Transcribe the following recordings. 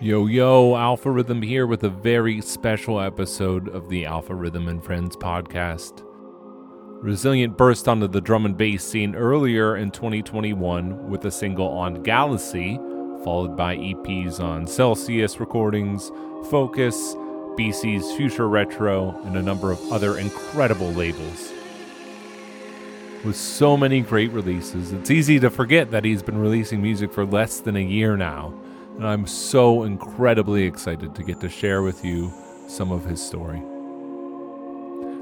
Yo, yo, Alpha Rhythm here with a very special episode of the Alpha Rhythm and Friends podcast. Resilient burst onto the drum and bass scene earlier in 2021 with a single on Galaxy, followed by EPs on Celsius Recordings, Focus, BC's Future Retro, and a number of other incredible labels. With so many great releases, it's easy to forget that he's been releasing music for less than a year now, and I'm so incredibly excited to get to share with you some of his story.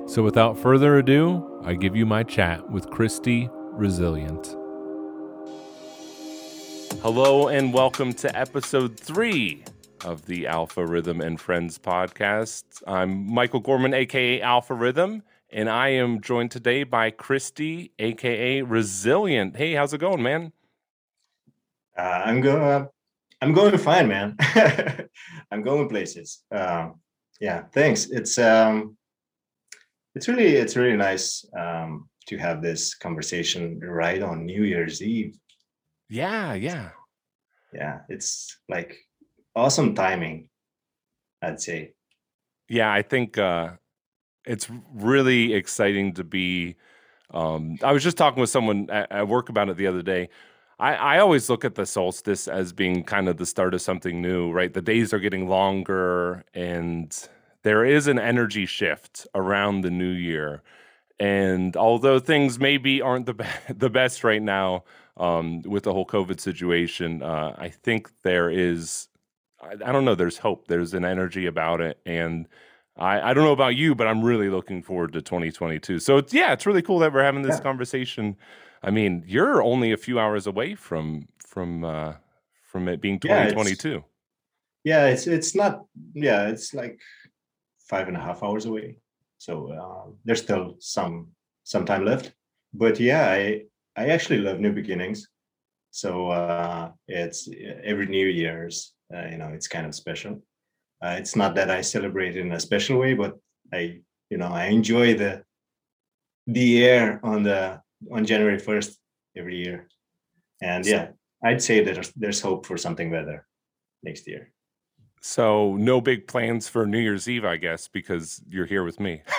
So, without further ado, I give you my chat with Christy Resilient. Hello, and welcome to episode three of the Alpha Rhythm and Friends podcast. I'm Michael Gorman, aka Alpha Rhythm, and I am joined today by Christy, aka Resilient. Hey, how's it going, man? Uh, I'm going. I'm going fine, man. I'm going places. Uh, yeah, thanks. It's um, it's really it's really nice um, to have this conversation right on New Year's Eve. Yeah, yeah, yeah. It's like awesome timing, I'd say. Yeah, I think uh, it's really exciting to be. Um, I was just talking with someone at, at work about it the other day. I, I always look at the solstice as being kind of the start of something new, right? The days are getting longer and there is an energy shift around the new year. And although things maybe aren't the be- the best right now um, with the whole COVID situation, uh, I think there is, I, I, don't know, there's hope. There's an energy about it. And I, I don't know about you, but I'm really looking forward to 2022. So it's, yeah, it's really cool that we're having this yeah. conversation. I mean, you're only a few hours away from from uh, from it being 2022. Yeah, it's, yeah, it's it's not. Yeah, it's like five and a half hours away. So uh, there's still some some time left. But yeah, I I actually love new beginnings. So uh, it's every New Year's, uh, you know, it's kind of special. Uh, it's not that I celebrate in a special way, but I, you know, I enjoy the the air on the on January first every year. And yeah, I'd say that there's, there's hope for something better next year. So no big plans for New Year's Eve, I guess, because you're here with me.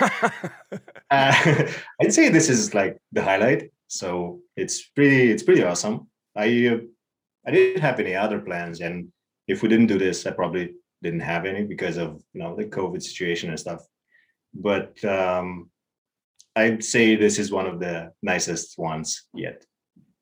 uh, I'd say this is like the highlight. So it's pretty, it's pretty awesome. I, uh, I didn't have any other plans, and if we didn't do this, I probably didn't have any because of you know the COVID situation and stuff. But um, I'd say this is one of the nicest ones yet.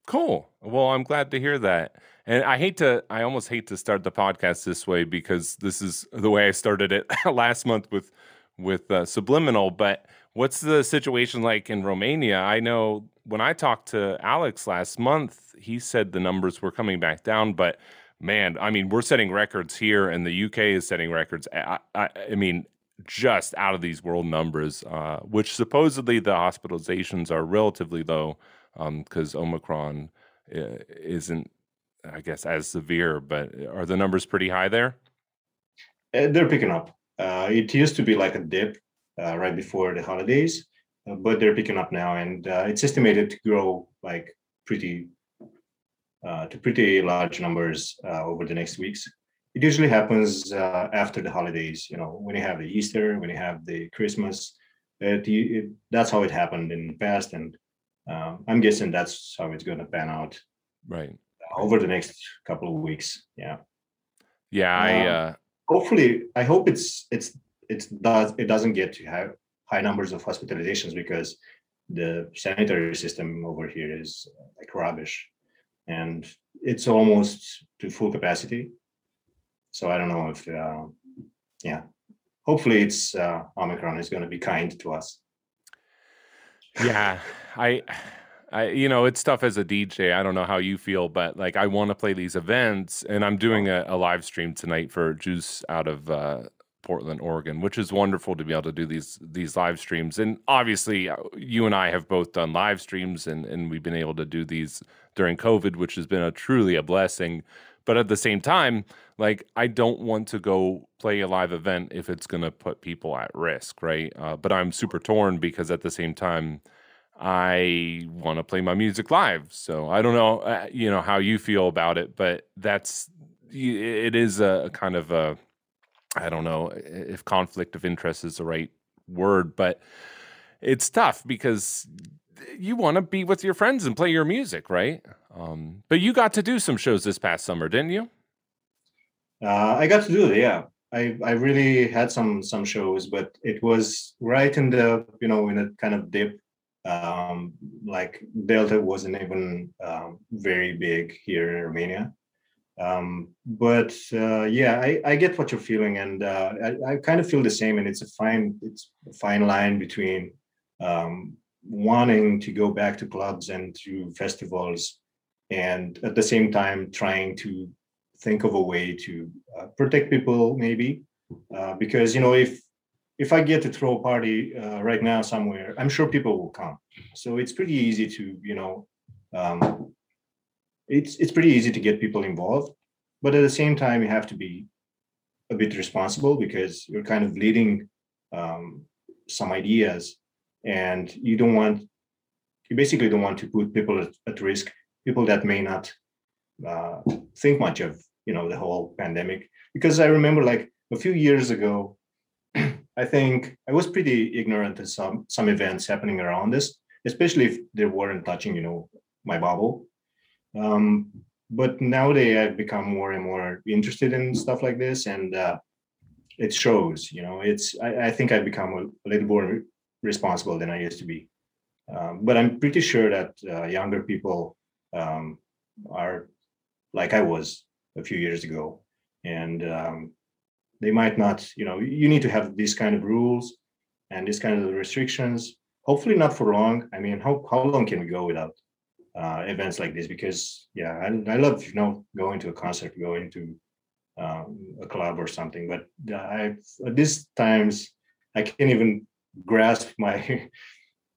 Cool. Well, I'm glad to hear that. And I hate to, I almost hate to start the podcast this way because this is the way I started it last month with with uh, Subliminal. But what's the situation like in Romania? I know when I talked to Alex last month, he said the numbers were coming back down, but man, I mean, we're setting records here, and the UK is setting records. I, I, I mean, just out of these world numbers, uh, which supposedly the hospitalizations are relatively low because um, Omicron uh, isn't, I guess, as severe. But are the numbers pretty high there? Uh, they're picking up. Uh, it used to be like a dip uh, right before the holidays, uh, but they're picking up now, and it's estimated to grow like pretty to pretty large numbers over the next weeks it usually happens uh, after the holidays you know when you have the easter when you have the christmas it, it, that's how it happened in the past and um, I'm guessing that's how it's going to pan out. Right. Over the next couple of weeks. Yeah. Yeah. I, uh, hopefully, I hope it's, it's, it's does, it doesn't get to have high numbers of hospitalizations because the sanitary system over here is like rubbish and it's almost to full capacity. So I don't know if, uh, yeah, hopefully it's uh, Omicron is going to be kind to us. Yeah, I, I, you know, it's tough as a DJ. I don't know how you feel, but like, I want to play these events, and I'm doing a, a live stream tonight for Juice out of uh, Portland, Oregon, which is wonderful to be able to do these these live streams. And obviously, uh, you and I have both done live streams, and and we've been able to do these during COVID, which has been a truly a blessing. But at the same time, like I don't want to go play a live event if it's going to put people at risk, right? Uh, but I'm super torn because at the same time, I want to play my music live. So I don't know, uh, you know, how you feel about it, but that's it is a kind of a I don't know if conflict of interest is the right word, but it's tough because you want to be with your friends and play your music, right? Um, but you got to do some shows this past summer, didn't you? Uh, I got to do it. Yeah, I I really had some some shows, but it was right in the you know in a kind of dip. Um, like Delta wasn't even um, very big here in Romania. Um, but uh, yeah, I, I get what you're feeling, and uh, I, I kind of feel the same. And it's a fine it's a fine line between um, wanting to go back to clubs and to festivals, and at the same time trying to think of a way to uh, protect people, maybe uh, because you know if if I get to throw a party uh, right now somewhere, I'm sure people will come. So it's pretty easy to you know. Um, it's it's pretty easy to get people involved but at the same time you have to be a bit responsible because you're kind of leading um, some ideas and you don't want you basically don't want to put people at, at risk people that may not uh, think much of you know the whole pandemic because i remember like a few years ago i think i was pretty ignorant of some some events happening around this especially if they weren't touching you know my bubble um, but nowadays I've become more and more interested in stuff like this, and uh, it shows. You know, it's I, I think I've become a, a, little more responsible than I used to be. Um, but I'm pretty sure that uh, younger people um, are like I was a few years ago, and um, they might not. You know, you need to have these kind of rules and these kind of restrictions. Hopefully, not for long. I mean, how how long can we go without uh, events like this because yeah I, I love you know going to a concert going to um, a club or something but I at these times I can't even grasp my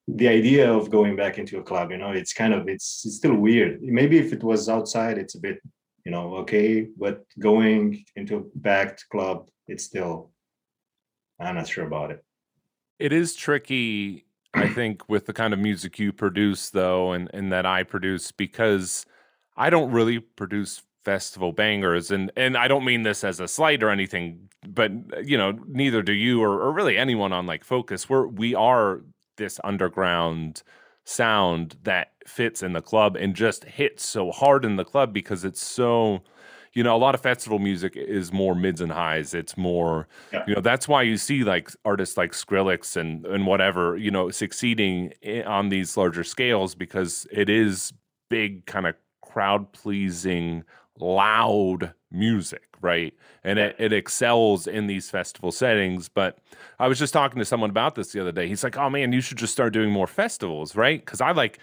the idea of going back into a club you know it's kind of it's, it's still weird. Maybe if it was outside it's a bit you know okay but going into a backed club it's still i'm not sure about it. It is tricky I think with the kind of music you produce though and and that I produce because I don't really produce festival bangers and and I don't mean this as a slight or anything but you know neither do you or, or really anyone on like focus we're we are this underground sound that fits in the club and just hits so hard in the club because it's so you know, a lot of festival music is more mids and highs. It's more, yeah. you know, that's why you see like artists like Skrillex and and whatever, you know, succeeding on these larger scales because it is big kind of crowd pleasing, loud music, right? And it, it excels in these festival settings. But I was just talking to someone about this the other day. He's like, "Oh man, you should just start doing more festivals, right?" Because I like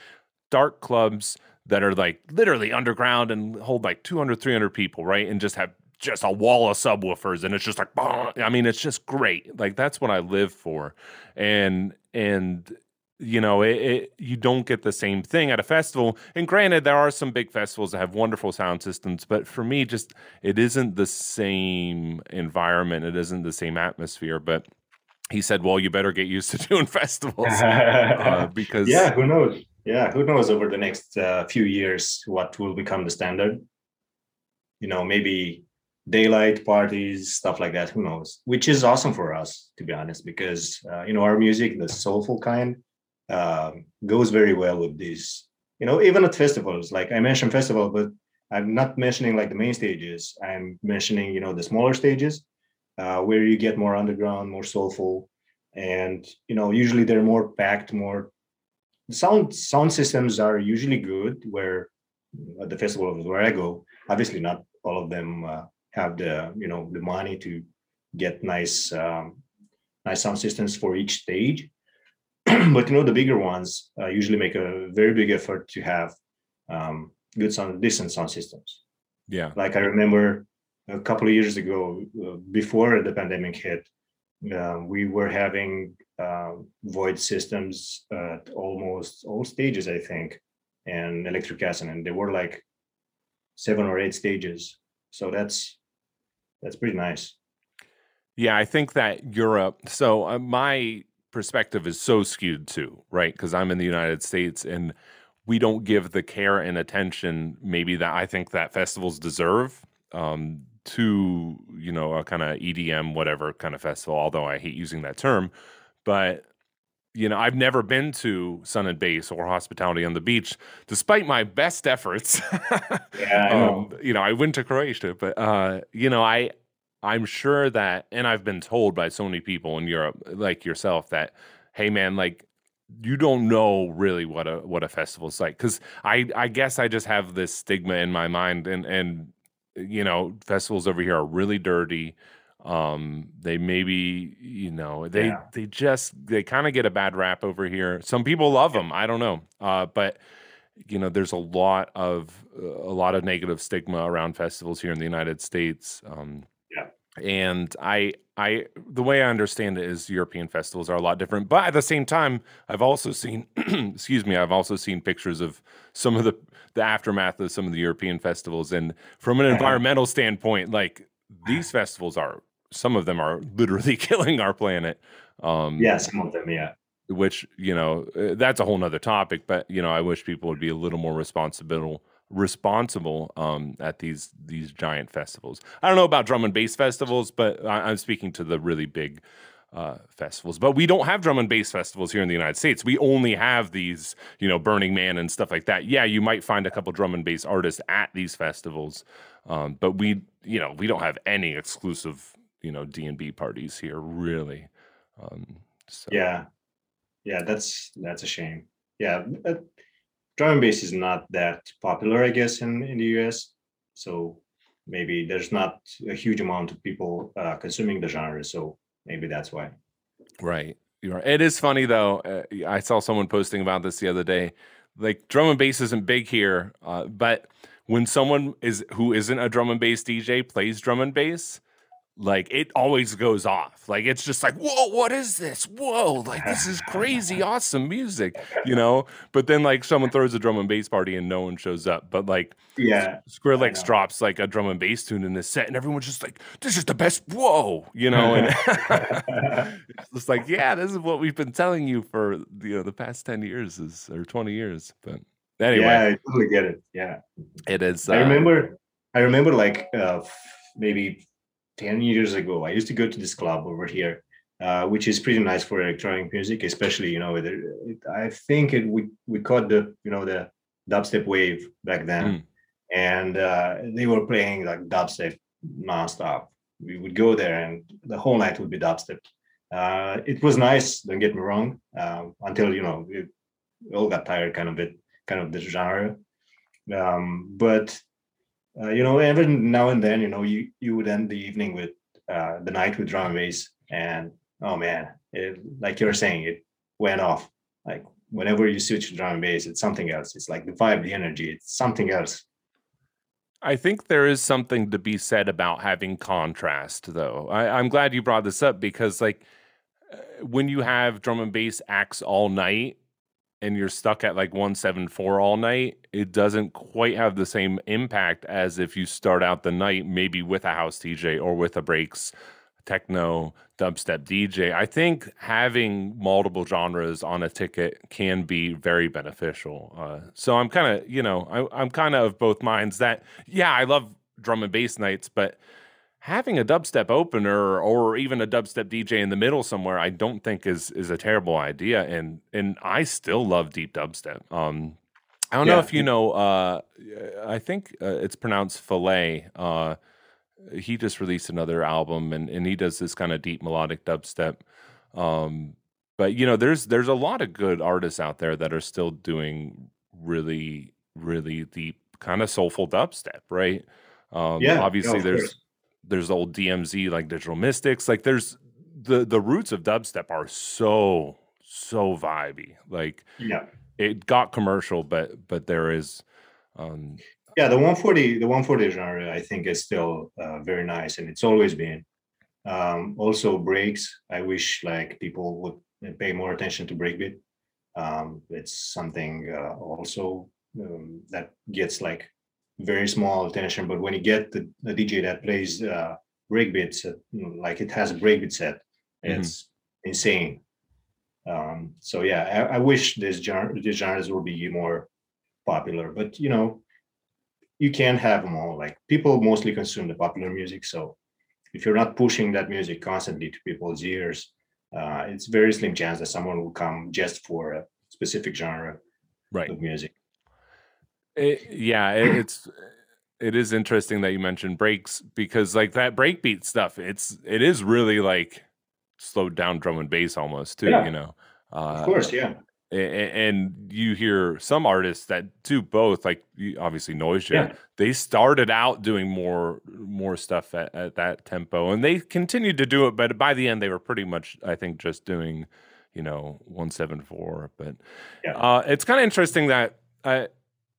dark clubs that are like literally underground and hold like 200 300 people right and just have just a wall of subwoofers and it's just like i mean it's just great like that's what i live for and and you know it, it, you don't get the same thing at a festival. And granted there are some big festivals that have wonderful sound systems but for me just it isn't the same environment. It isn't the same atmosphere. But he said well you better get used to doing festivals uh, because yeah who knows? Yeah who knows over the next uh, few years what will become the standard. You know maybe daylight parties stuff like that who knows? Which is awesome for us to be honest because uh, you know our music the soulful kind uh, goes very well with this you know even at festivals like i mentioned festival but i'm not mentioning like the main stages i'm mentioning you know the smaller stages uh, where you get more underground more soulful and you know usually they're more packed more sound sound systems are usually good where at the festival where I go, obviously not all of them uh, have the you know the money to get nice um, nice sound systems for each stage. but you know the bigger ones uh, usually make a very big effort to have um, good sound decent sound systems. Yeah, like I remember a couple of years ago, uh, before the pandemic hit, uh, we were having uh, void systems at almost all stages, I think, and Electric Castle, and there were like seven or eight stages. So that's that's pretty nice. Yeah, I think that Europe. So uh, my perspective is so skewed too, right? Because I'm in the United States and we don't give the care and attention maybe that I think that festivals deserve um, to you know a kind of EDM whatever kind of festival. Although I hate using that term, but you know I've never been to Sun and Bass or Hospitality on the Beach, despite my best efforts. Yeah, I know. um, you know I went to Croatia, but uh, you know I I'm sure that, and I've been told by so many people in Europe, like yourself, that hey man, like you don't know really what a what a festival's like. Because I I guess I just have this stigma in my mind and and you know festivals over here are really dirty um they maybe you know they Yeah, they just they kind of get a bad rap over here. Some people love them i don't know uh but you know there's a lot of a lot of negative stigma around festivals here in the united states um and I I the way I understand it is European festivals are a lot different. But at the same time, I've also seen excuse me, I've also seen pictures of some of the the aftermath of some of the European festivals. And from an uh-huh. environmental standpoint, like these festivals are some of them are literally killing our planet. Um, yeah. Some of them, yeah, which you know uh, that's a whole nother topic but you know i wish people would be a little more responsible responsible um at these these giant festivals. I don't know about drum and bass festivals but I, i'm speaking to the really big uh festivals. But we don't have drum and bass festivals here in the united states. We only have these you know burning man and stuff like that. Yeah you might find a couple drum and bass artists at these festivals um but we you know we don't have any exclusive you know d&b parties here really. Um so yeah, yeah. That's that's a shame. Yeah, uh, drum and bass is not that popular, I guess, in in the US. So maybe there's not a huge amount of people uh, consuming the genre. So maybe that's why. Right. It is funny though. Uh, I saw someone posting about this the other day. Like drum and bass isn't big here, uh, but when someone is who isn't a drum and bass DJ plays drum and bass, like it always goes off. Like it's just like, whoa, what is this? Whoa, like this is crazy, awesome music, you know. But then like someone throws a drum and bass party and no one shows up. But like yeah, Skrillex know. drops like a drum and bass tune in this set, and everyone's just like, "This is the best!" Whoa, you know, and it's just like, yeah, this is what we've been telling you for you know the past ten years is or twenty years. But anyway, yeah, I totally get it. Yeah. it is. I uh remember, I remember like uh, maybe 10 years ago, I used to go to this club over here, uh, which is pretty nice for electronic music, especially, you know, it, it- I think it, we, we caught the, you know, the dubstep wave back then. mm, And uh, they were playing like dubstep nonstop. We would go there and the whole night would be dubstep. Uh, it was nice, don't get me wrong, uh, until, you know, we we all got tired kind of it, kind of this genre. Um, but uh, you know, every now and then, you know, you you would end the evening with uh, the night with drum and bass, and oh man, it, like you're saying, it went off. Like whenever you switch to drum and bass, it's something else. It's like the vibe, the energy, it's something else. I think there is something to be said about having contrast, though. I, I'm glad you brought this up because, like, uh, when you have drum and bass acts all night and you're stuck at like 174 all night, it doesn't quite have the same impact as if you start out the night maybe with a house DJ or with a breaks techno dubstep DJ. I think having multiple genres on a ticket can be very beneficial. Uh, so I'm kind of, you know, I, I'm kind of of both minds that, yeah, I love drum and bass nights, but having a dubstep opener or even a dubstep DJ in the middle somewhere, I don't think is is a terrible idea. And and I still love deep dubstep. Um, I don't know if you know. Uh, I think uh, it's pronounced fillet. Uh, he just released another album, and and he does this kind of deep melodic dubstep. Um, but you know, there's there's a lot of good artists out there that are still doing really really deep kind of soulful dubstep, right? Um, yeah, yeah, obviously, there's course. There's old DMZ like Digital Mystikz. Like there's the the roots of dubstep are so so vibey. Like Yeah, it got commercial, but but there is um yeah. The 140, the 140 genre, I think, is still uh, very nice, and it's always been. Um, also, breaks. I wish like people would pay more attention to breakbeat Um, it's something uh, also um, that gets like very small attention, but when you get the, the DJ that plays uh, breakbeats, uh, like it has a breakbeat set, mhm. it's insane. Um, so yeah, I, I wish this genre, these genres will be more popular, but you know, you can't have them all. Like people mostly consume the popular music, so if you're not pushing that music constantly to people's ears, uh, it's very slim chance that someone will come just for a specific genre right. of music. It, yeah, it, it's it is interesting that you mentioned breaks because like that breakbeat stuff, it's it is really like slowed down drum and bass almost too. Yeah. You know, uh, of course, yeah. And you hear some artists that do both, like obviously Noisia. Yeah. They started out doing more more stuff at, at that tempo, and they continued to do it. But by the end, they were pretty much, I think, just doing, you know, one seven four. But yeah. uh, it's kind of interesting that uh,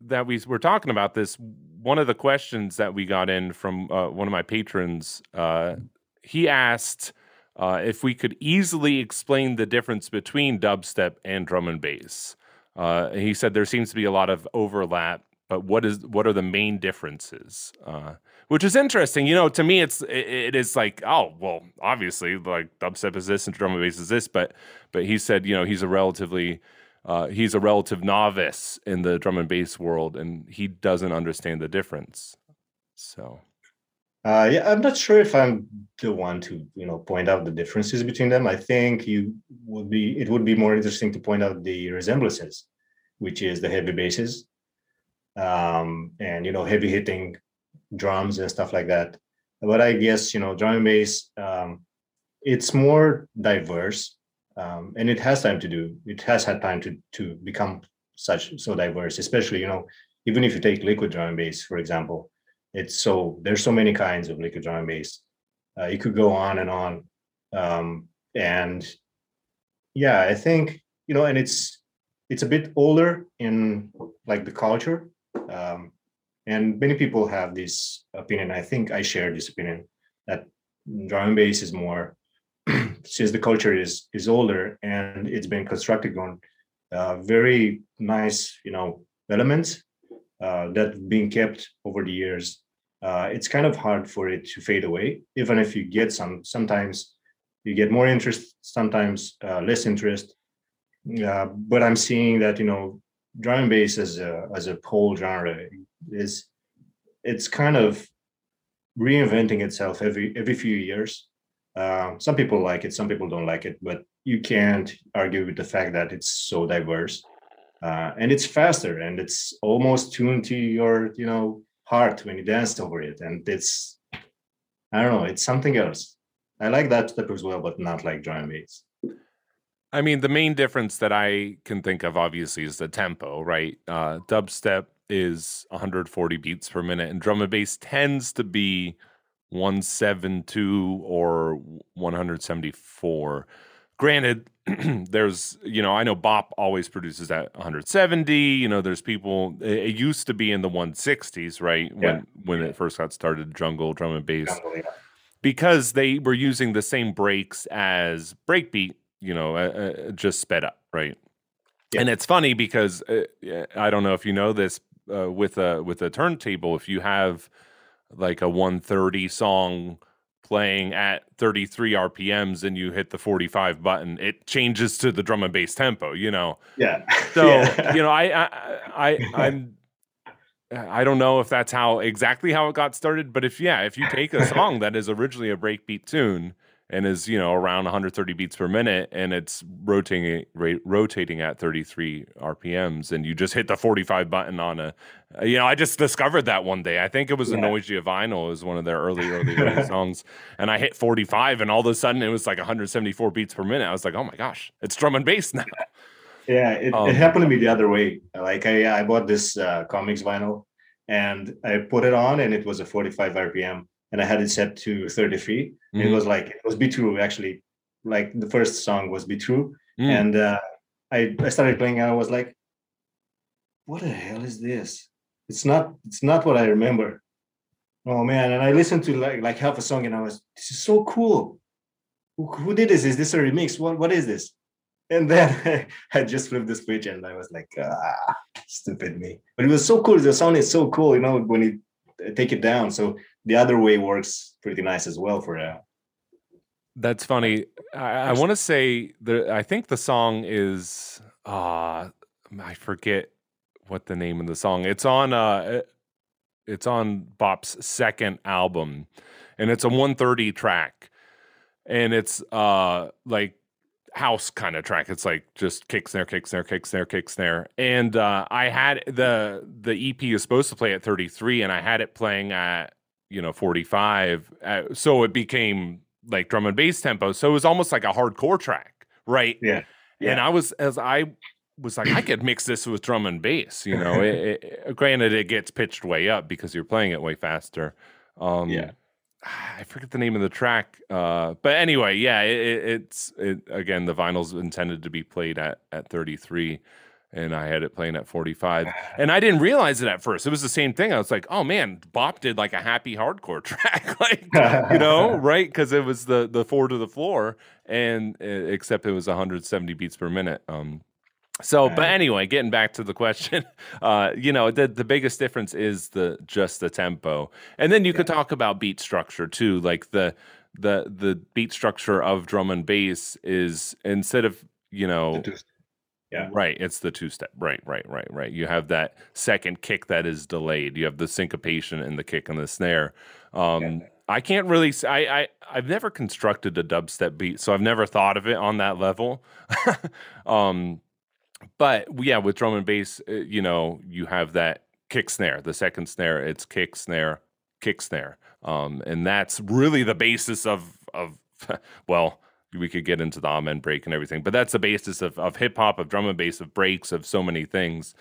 that we were talking about this. One of the questions that we got in from uh, one of my patrons, uh, he asked uh, if we could easily explain the difference between dubstep and drum and bass. Uh, he said there seems to be a lot of overlap, but what is what are the main differences? Uh, which is interesting. You know, to me, it's it, it is like, oh, well, obviously, like dubstep is this and drum and bass is this, but but he said, you know, he's a relatively uh, he's a relative novice in the drum and bass world, and he doesn't understand the difference. So uh, yeah, I'm not sure if I'm the one to you know point out the differences between them. I think you would be it would be more interesting to point out the resemblances, which is the heavy basses, um, and you know heavy hitting drums and stuff like that. But I guess you know drum and bass, um, it's more diverse, um, and it has time to do. It has had time to to become such so diverse. Especially you know even if you take liquid drum and bass for example it's so there's so many kinds of liquid drum and bass. Uh, you could go on and on, um, and yeah, I think you know, and it's it's a bit older in like the culture, um, and many people have this opinion. I think I share this opinion that drum and bass is more since the culture is is older and it's been constructed on uh, very nice, you know, elements uh, that being kept over the years, uh, it's kind of hard for it to fade away. Even if you get some, sometimes you get more interest, sometimes uh, less interest. but I'm seeing that you know, drum and bass as a as a whole genre is it's kind of reinventing itself every every few years. Uh, some people like it, some people don't like it, but you can't argue with the fact that it's so diverse uh, and it's faster and it's almost tuned to your you know heart when you dance over it and it's i don't know it's something else. I like that step as well but not like drum and bass. I mean the main difference that i can think of obviously is the tempo right? Uh, dubstep is 140 beats per minute and drum and bass tends to be 172 or 174 granted there's you know i know bop always produces at 170 you know there's people it, used to be in the 160s right when yeah. when it first got started jungle drum and bass jungle, yeah. because they were using the same breaks as breakbeat you know uh, uh, just sped up right yeah. and it's funny because uh, i don't know if you know this uh, with a with a turntable if you have like a 130 song playing at 33 RPMs and you hit the 45 button, it changes to the drum and bass tempo, you know? Yeah. So, yeah. you know, I, I, I, I'm, I don't know if that's how exactly how it got started, but if, yeah, if you take a song that is originally a breakbeat tune and is you know around 130 beats per minute and it's rotating rotating at 33 rpms and you just hit the 45 button on a you know i just discovered that one day. I think it was yeah. a Noisia vinyl was one of their early early, early songs and i hit 45 and all of a sudden it was like 174 beats per minute. I was like oh my gosh it's drum and bass now. Yeah it, um, it happened to me the other way. Like i i bought this uh, Commix vinyl and i put it on and it was a 45 rpm and I had it set to 33. Mm. It was like it was Be True actually. Like the first song was Be True. Mm. And uh, I, I started playing and I was like, what the hell is this? It's not it's not what I remember. Oh man. And I listened to like like half a song and I was this is so cool. Who, who did this? Is this a remix? What what is this? And then I just flipped the switch and I was like, ah, stupid me. But it was so cool. The sound is so cool, you know, when you take it down. So the other way works pretty nice as well for now. That's funny. I, I want to say that I think the song is uh I forget what the name of the song. It's on uh it's on Bop's second album, and it's a 130 track, and it's uh like house kind of track. It's like just kick snare, kick snare, kick snare, kick snare. And uh, I had the the EP is supposed to play at 33, and I had it playing at you know 45, uh, so it became like drum and bass tempo. So it was almost like a hardcore track, right? Yeah. yeah. And I was as I was like, I could mix this with drum and bass. You know, it, it, granted, it gets pitched way up because you're playing it way faster. Um, yeah. I forget the name of the track, uh, but anyway, yeah, it, it's it, again the vinyl's intended to be played at at 33, and I had it playing at 45, and I didn't realize it at first. It was the same thing. I was like, oh man, Bop did like a happy hardcore track, like you know, right? Because it was the the four to the floor, and uh, except it was 170 beats per minute. Um, so, but anyway, getting back to the question, uh, you know, the the biggest difference is the just the tempo, and then you yeah. could talk about beat structure too. Like the the the beat structure of drum and bass is instead of you know, yeah, right, it's the two step. Right, right, right, right. You have that second kick that is delayed. You have the syncopation and the kick and the snare. Um, yeah. I can't really. I, I I've never constructed a dubstep beat, so I've never thought of it on that level. um, but yeah, with drum and bass, uh, you know, you have that kick snare, the second snare, it's kick snare, kick snare. Um, and that's really the basis of of well, we could get into the amen break and everything, but that's the basis of, of hip hop, of drum and bass, of breaks, of so many things.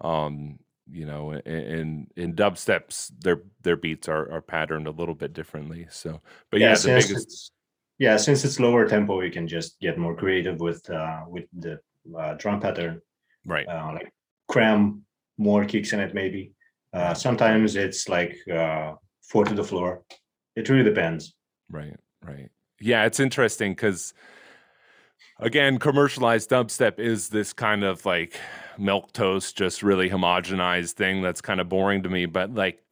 Um, you know, in in dubsteps, their their beats are are patterned a little bit differently. So, but yeah, yeah the biggest. Yeah, since it's lower tempo, you can just get more creative with uh, with the uh, drum pattern. Right. Uh, like cram more kicks in it, maybe. Uh, sometimes it's like uh, four to the floor. It really depends. Right. Right. Yeah, it's interesting because again, commercialized dubstep is this kind of like milk toast, just really homogenized thing that's kind of boring to me. But like,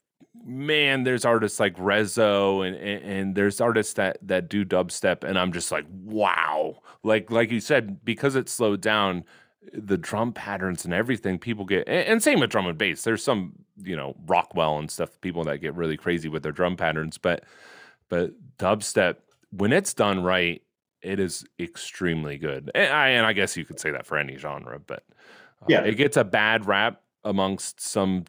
man, there's artists like Rezo and, and, and there's artists that that do dubstep, and I'm just like, wow, like like you said, because it's slowed down, the drum patterns and everything, people get and same with drum and bass. There's some, you know, Rockwell and stuff, people that get really crazy with their drum patterns, but but dubstep, when it's done right, it is extremely good. And I, and I guess you could say that for any genre, but uh, yeah, it gets a bad rap amongst some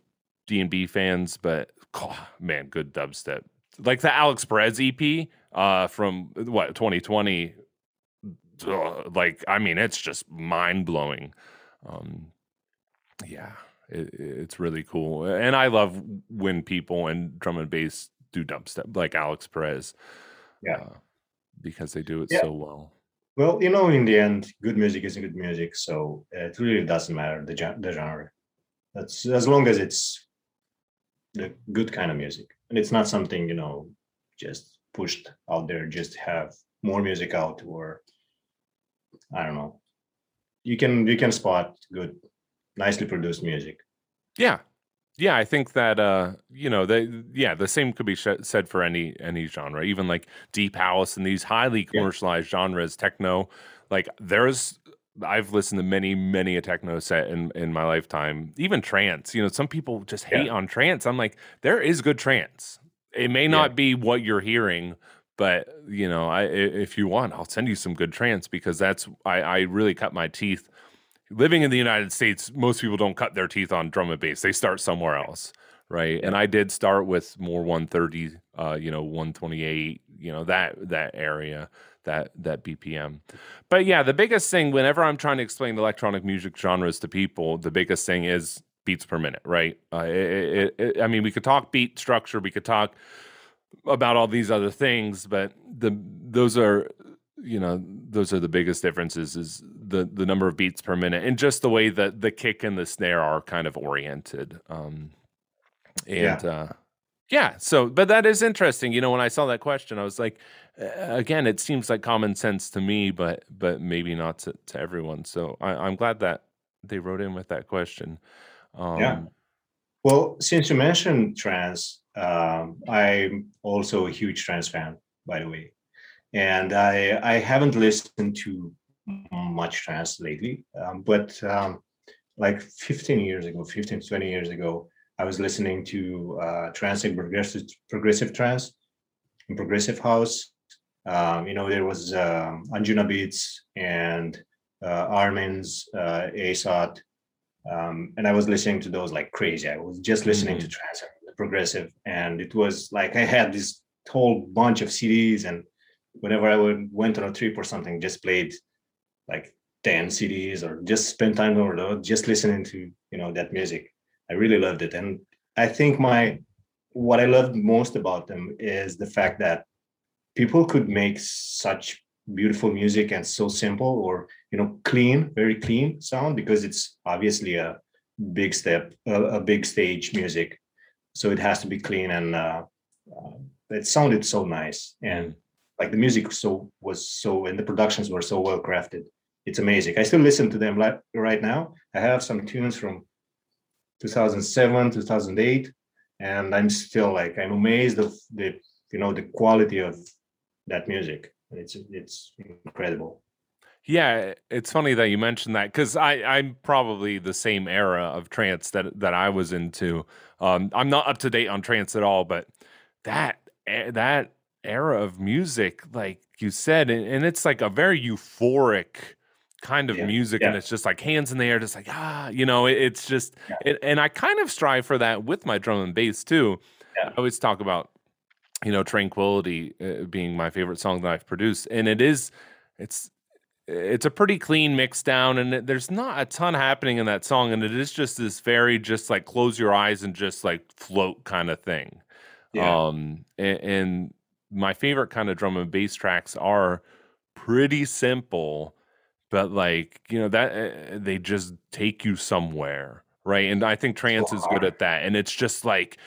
D and B fans, but oh, man, good dubstep. Like the Alix Perez EP uh, from what 2020 like I mean, it's just mind blowing. Um, yeah, it, it's really cool, and I love when people and drum and bass do dubstep, like Alix Perez. Yeah, uh, because they do it yeah. so well. Well, you know, in the end, good music is good music, so uh, it really doesn't matter the the genre. That's as long as it's the good kind of music, and it's not something you know just pushed out there just have more music out or I don't know. You can you can spot good, nicely produced music. Yeah, yeah. I think that uh, you know, they yeah, the same could be sh- said for any any genre, even like deep house and these highly commercialized yeah. genres, techno. Like there's I've listened to many, many a techno set in in my lifetime. Even trance, you know, some people just hate yeah. on trance. I'm like, there is good trance. It may not yeah. be what you're hearing, but you know, I if you want, I'll send you some good trance because that's I, I really cut my teeth. Living in the United States, most people don't cut their teeth on drum and bass. They start somewhere else, right? And I did start with more 130, uh, you know, 128, you know, that that area, that that BPM. But yeah, the biggest thing whenever I'm trying to explain electronic music genres to people, the biggest thing is beats per minute, right? Uh, it, it, it, I mean, we could talk beat structure, we could talk about all these other things, but the those are you know those are the biggest differences is the the number of beats per minute and just the way that the kick and the snare are kind of oriented. Um, and yeah. Uh, yeah, so but that is interesting. You know, when I saw that question, I was like, again, it seems like common sense to me, but but maybe not to, to everyone. So I, am glad that they wrote in with that question. Um, yeah. Well, since you mentioned trance, um, I'm also a huge trance fan, by the way, and I I haven't listened to much trance lately, um, but um, like 15 years ago, 15 20 years ago, I was listening to uh, trance and progressive progressive trance and progressive house. Um, you know, there was um, Anjunabeats and uh, Armin's uh, ASOT. Um, and I was listening to those like crazy. I was just listening mm-hmm. to trance progressive, and it was like I had this whole bunch of CDs, and whenever I would went on a trip or something, just played like 10 CDs or just spend time over there, just listening to you know that music. I really loved it, and I think my what I loved most about them is the fact that people could make such beautiful music and so simple or you know clean very clean sound because it's obviously a big step a, a big stage music. So it has to be clean and uh, uh, it sounded so nice. And like the music so was so and the productions were so well crafted it's amazing i still listen to them like right now i have some tunes from 2007 2008 and i'm still like i'm amazed of the you know the quality of that music it's it's incredible. Yeah, it's funny that you mentioned that because I I'm probably the same era of trance that that I was into. Um, I'm not up to date on trance at all, but that that era of music, like you said, and, and it's like a very euphoric kind of yeah, music, yeah. and it's just like hands in the air, just like ah, you know, it, it's just, yeah. it, and I kind of strive for that with my drum and bass too. I always talk about you know tranquility uh, being my favorite song that i've produced and it is it's it's a pretty clean mix down and there's not a ton happening in that song and it is just this very just like close your eyes and just like float kind of thing um and, and my favorite kind of drum and bass tracks are pretty simple but like you know that uh, they just take you somewhere right? And I think trance is good at that. And it's just like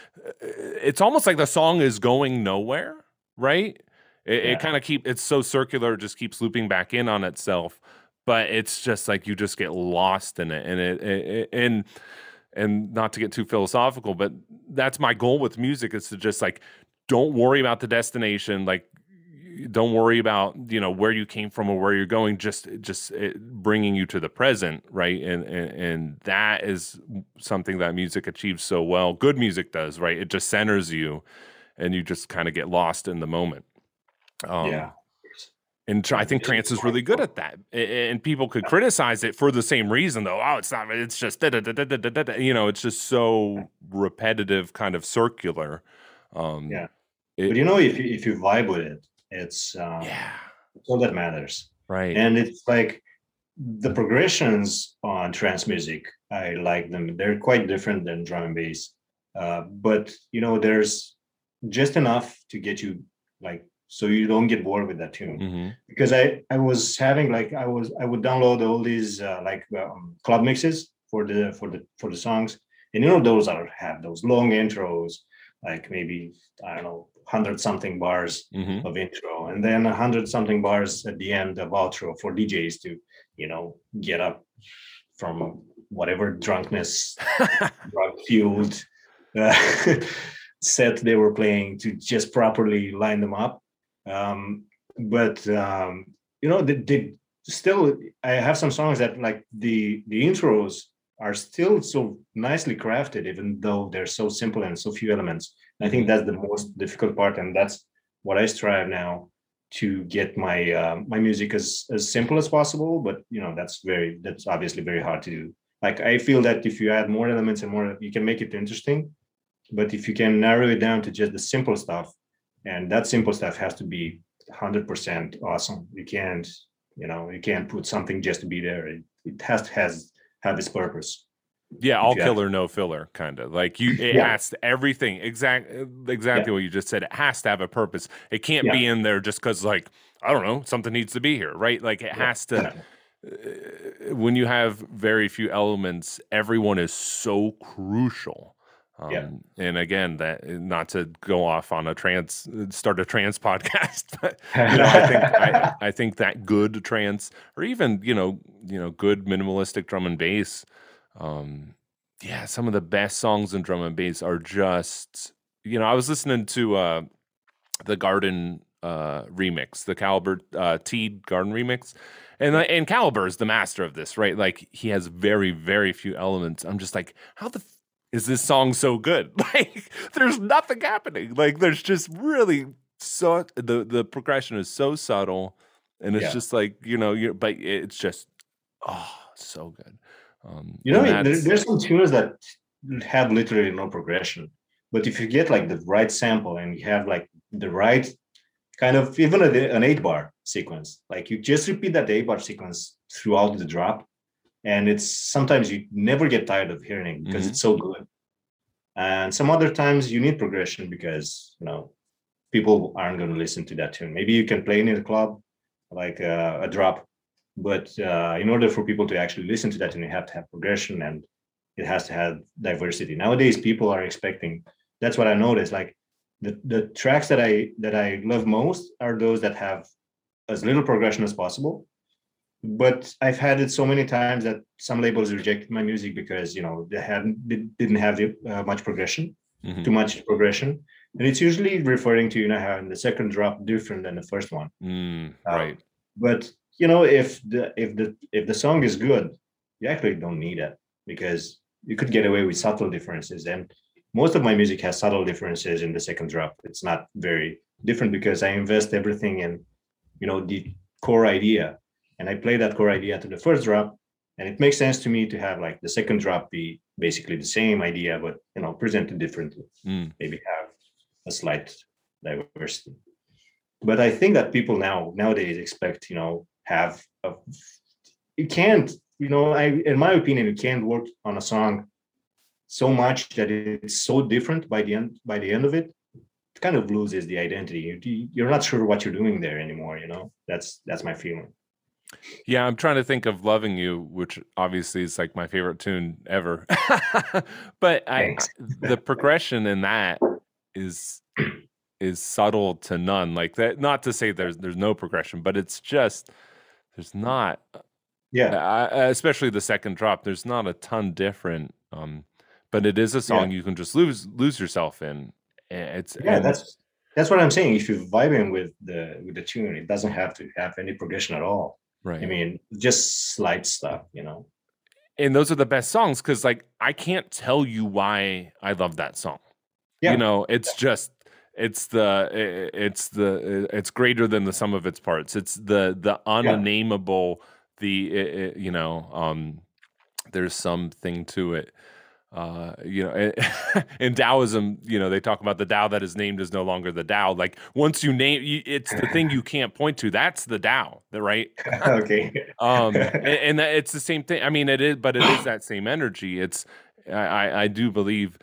it's almost like the song is going nowhere, right? It, yeah. it kind of keep it's so circular, it just keeps looping back in on itself. But it's just like you just get lost in it, and it, it and and not to get too philosophical, but that's my goal with music is to just like don't worry about the destination, like don't worry about you know where you came from or where you're going just just eh, bringing you to the present right and, and and that is something that music achieves so well good music does right it just centers you and you just kind of get lost in the moment um, yeah and I think trance is really good at that. And people could criticize it for the same reason, though. Oh, it's not. It's just you know, it's just so repetitive, kind of circular. Um, yeah. It, but you know, if you, if you vibe with it, it's um, yeah, it's all that matters, right? And it's like the progressions on trance music. I like them. They're quite different than drum and bass, uh, but you know, there's just enough to get you like so you don't get bored with that tune mm-hmm. because i i was having like i was i would download all these uh, like um, club mixes for the for the for the songs and you know those are have those long intros like maybe i don't know hundred something bars mm-hmm. of intro, and then a hundred something bars at the end of outro for DJs to, you know, get up from whatever drunkenness, drug fueled uh, set they were playing to just properly line them up. Um, but um, you know, they, they still I have some songs that like the the intros are still so nicely crafted, even though they're so simple and so few elements. I think that's the most difficult part, and that's what I strive now to get my uh, my music as as simple as possible. But you know, that's very that's obviously very hard to do. Like I feel that if you add more elements and more, you can make it interesting. But if you can narrow it down to just the simple stuff, and that simple stuff has to be 100% awesome. You can't, you know, you can't put something just to be there. It, it has has have its purpose. Yeah, all killer, no filler, kind of like you. It yeah. has to, everything exact exactly yeah. what you just said. It has to have a purpose. It can't be in there just because, like, I don't know, something needs to be here, right? Like, it has to. Uh, when you have very few elements, everyone is so crucial. Um, yeah. And again, that not to go off on a trance, start a trance podcast, but you know, I think I, I think that good trance, or even you know, you know, good minimalistic drum and bass um, yeah, some of the best songs in drum and bass are just, you know, I was listening to uh, the Garden uh, remix, the Calibre uh, Teed Garden remix, and and Calibre is the master of this, right? Like he has very very few elements. I'm just like, how the f- is this song so good? Like there's nothing happening. Like there's just really so the the progression is so subtle and it's Yeah. just like, you know, you're but it's just oh, so good. Um You know, there, there's some tunes that have literally no progression. But if you get like the right sample and you have like the right kind of even a, an eight bar sequence, like you just repeat that eight bar sequence throughout the drop, and it's sometimes you never get tired of hearing it because Mhm. it's so good. And some other times you need progression because you know people aren't going to listen to that tune. Maybe you can play it in a club like uh, a drop, but uh, in order for people to actually listen to that and you have to have progression and it has to have diversity. Nowadays, people are expecting. That's what I noticed. Like the the tracks that I that I love most are those that have as little progression as possible. But I've had it so many times that some labels rejected my music because you know they hadn't they didn't have uh, much progression Mhm. too much progression. And it's usually referring to, you know, how in the second drop different than the first one. Mm, Um, right. But you know, if the if the if the song is good, you actually don't need it because you could get away with subtle differences. And most of my music has subtle differences in the second drop. It's not very different because I invest everything in, you know, the core idea. And I play that core idea to the first drop. And it makes sense to me to have like the second drop be basically the same idea, but you know, presented differently Mm, maybe have a slight diversity. But I think that people now nowadays expect, you know, have a, you can't, you know, I in my opinion, you can't work on a song so much that it's so different by the end by the end of it. It kind of loses the identity. You, you're not sure what you're doing there anymore. You know, that's that's my feeling. Yeah, I'm trying to think of "Loving You," which obviously is like my favorite tune ever. but I, the progression in that is is subtle to none. Like that. Not to say there's there's no progression, but it's just there's not. Yeah, I, especially the second drop. There's not a ton different. Um, but it is a song you can just lose lose yourself in. It's yeah, and- that's that's what I'm saying. If you're vibing with the with the tune, it doesn't have to have any progression at all. right. I mean, just slight stuff, you know. and those are the best songs because like I can't tell you why I love that song. Yeah. You know, it's just it's the it's the it's greater than the sum of its parts. It's the the unnameable the i- i- you know um there's something to it. Uh, you know, in Taoism, you know, they talk about the Tao that is named is no longer the Tao. Like once you name, it's the thing you can't point to. That's the Tao, right? okay. um and, and it's the same thing i mean it is but it is that same energy it's i i, I do believe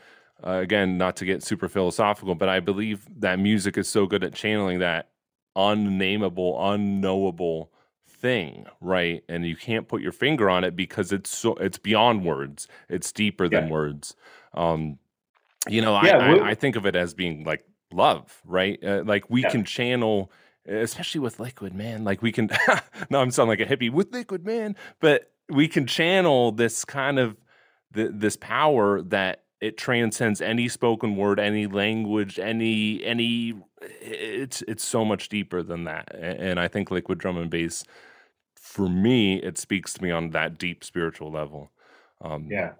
uh, again not to get super philosophical but i believe that music is so good at channeling that unnameable unknowable thing right? And you can't put your finger on it because it's so it's beyond words. It's deeper than words. Um you know Yeah, I, I, i think of it as being like love right? Uh, like we Yeah. can channel especially with liquid man like we can no i'm sounding like a hippie with liquid man but we can channel this kind of th- this power that it transcends any spoken word any language any any it's it's so much deeper than that and i think liquid drum and bass for me it speaks to me on that deep spiritual level um Yeah.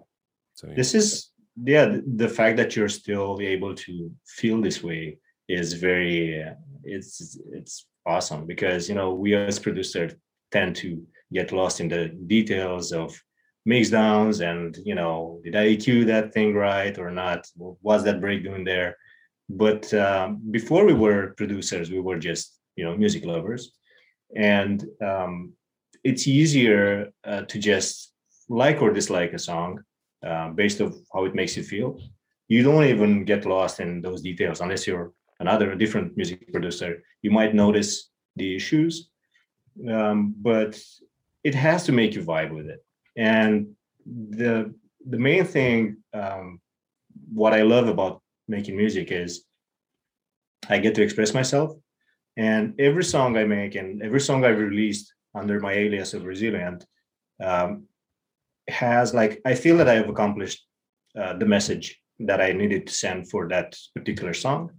so yeah. This is yeah, the fact that you're still able to feel this way is very uh, it's it's awesome because you know we as producers tend to get lost in the details of mix downs and you know did I EQ that thing right or not? Was that break doing there? But um, before we were producers, we were just you know music lovers, and um, it's easier uh, to just like or dislike a song uh, based of how it makes you feel. You don't even get lost in those details unless you're another different music producer. You might notice the issues, um, but it has to make you vibe with it. And the the main thing, um, what I love about making music is I get to express myself. And every song I make and every song I've released under my alias of Resilient um, has like I feel that I have accomplished uh, the message that I needed to send for that particular song.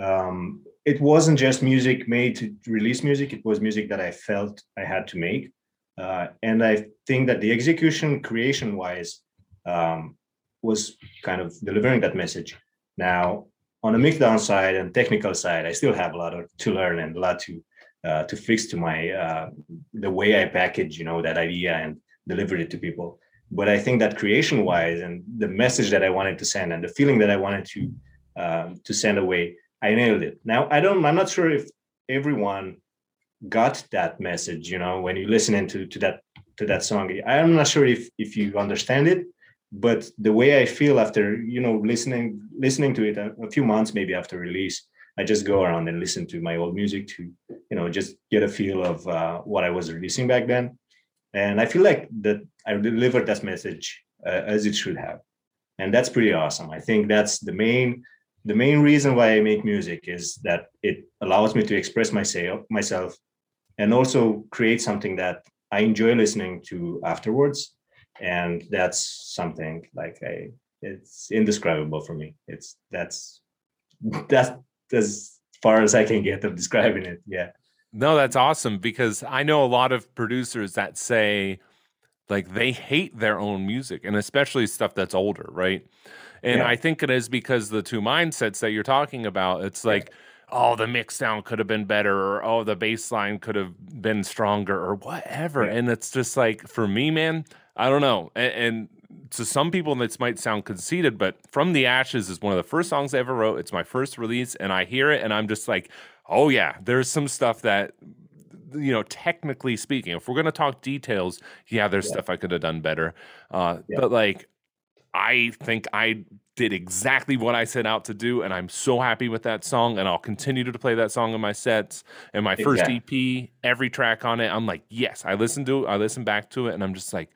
Um, it wasn't just music made to release music; it was music that I felt I had to make, uh, and I think that the execution, creation-wise, um, was kind of delivering that message. Now, on the mixdown side and technical side, I still have a lot of, to learn and a lot to uh, to fix to my uh, the way I package, you know, that idea and deliver it to people. But I think that creation wise and the message that I wanted to send and the feeling that I wanted to um, to send away, I nailed it. Now I don't. I'm not sure if everyone got that message. You know, when you listen into to that to that song, I'm not sure if if you understand it but the way i feel after you know listening listening to it a, a, few months maybe after release i just go around and listen to my old music to you know just get a feel of uh, what i was releasing back then. And i feel like that i delivered that message uh, as it should have. And that's pretty awesome. I think that's the main the main reason why i make music is that it allows me to express myself myself and also create something that i enjoy listening to afterwards and that's something like I it's indescribable for me. It's that's that's as far as I can get of describing it. Yeah. No, that's awesome because I know a lot of producers that say like they hate their own music and especially stuff that's older, right? And yeah. I think it is because the two mindsets that you're talking about, it's like yeah oh, the mix sound could have been better, or oh, the bass line could have been stronger, or whatever. Yeah. And it's just like, for me, man, I don't know. And, and, to some people, this might sound conceited, but From the Ashes is one of the first songs I ever wrote. It's my first release, and I hear it, and I'm just like, oh, yeah, there's some stuff that you know, technically speaking, if we're going to talk details, yeah, there's yeah. stuff I could have done better. Uh, yeah. But like, I think I did exactly what I set out to do, and I'm so happy with that song. And I'll continue to play that song in my sets. And my first EP, every track on it, I'm like, yes. I listen to it, I listen back to it, and I'm just like,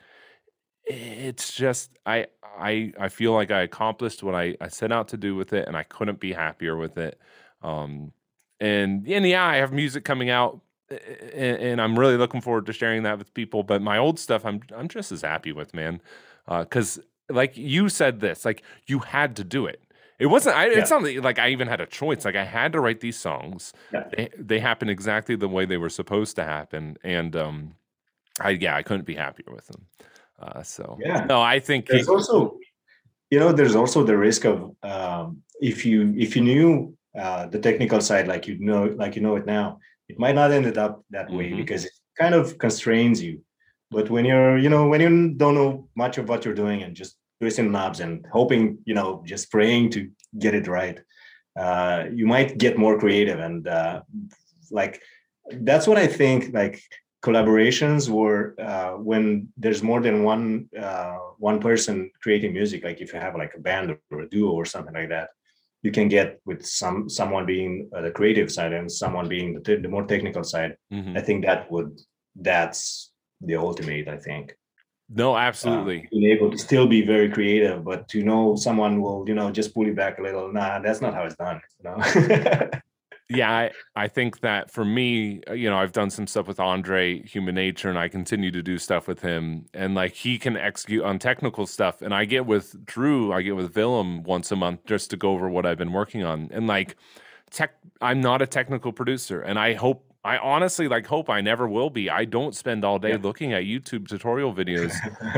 it's just I I I feel like I accomplished what I, I set out to do with it, and I couldn't be happier with it. Um, and and yeah, I have music coming out, and, and I'm really looking forward to sharing that with people. But my old stuff, I'm I'm just as happy with, man, because uh, like you said this, like you had to do it. It wasn't. I, yeah. It's not like I even had a choice. Like I had to write these songs. Yeah. They they happened exactly the way they were supposed to happen, and um, I yeah, I couldn't be happier with them. Uh, so yeah, no, I think there's he, also, you know, there's also the risk of um, if you if you knew uh, the technical side like you know like you know it now, it might not ended up that way mm-hmm. because it kind of constrains you but when you're, you know, when you don't know much of what you're doing and just twisting knobs and hoping, you know, just praying to get it right, uh, you might get more creative. And uh, like, that's what I think. Like collaborations were uh, when there's more than one uh, one person creating music. Like if you have like a band or a duo or something like that, you can get with some someone being uh, the creative side and someone being the, the more technical side. Mm-hmm. I think that would that's the ultimate i think. No absolutely. uh, being able to still be very creative but to know someone will you know just pull you back a little nah that's not how it's done you know? Yeah I, I think that for me uh, you know i've done some stuff with andre human nature and i continue to do stuff with him and like he can execute on technical stuff and i get with drew i get with willem once a month just to go over what i've been working on and like tech i'm not a technical producer and i hope I honestly like hope I never will be. I don't spend all day yeah. looking at YouTube tutorial videos,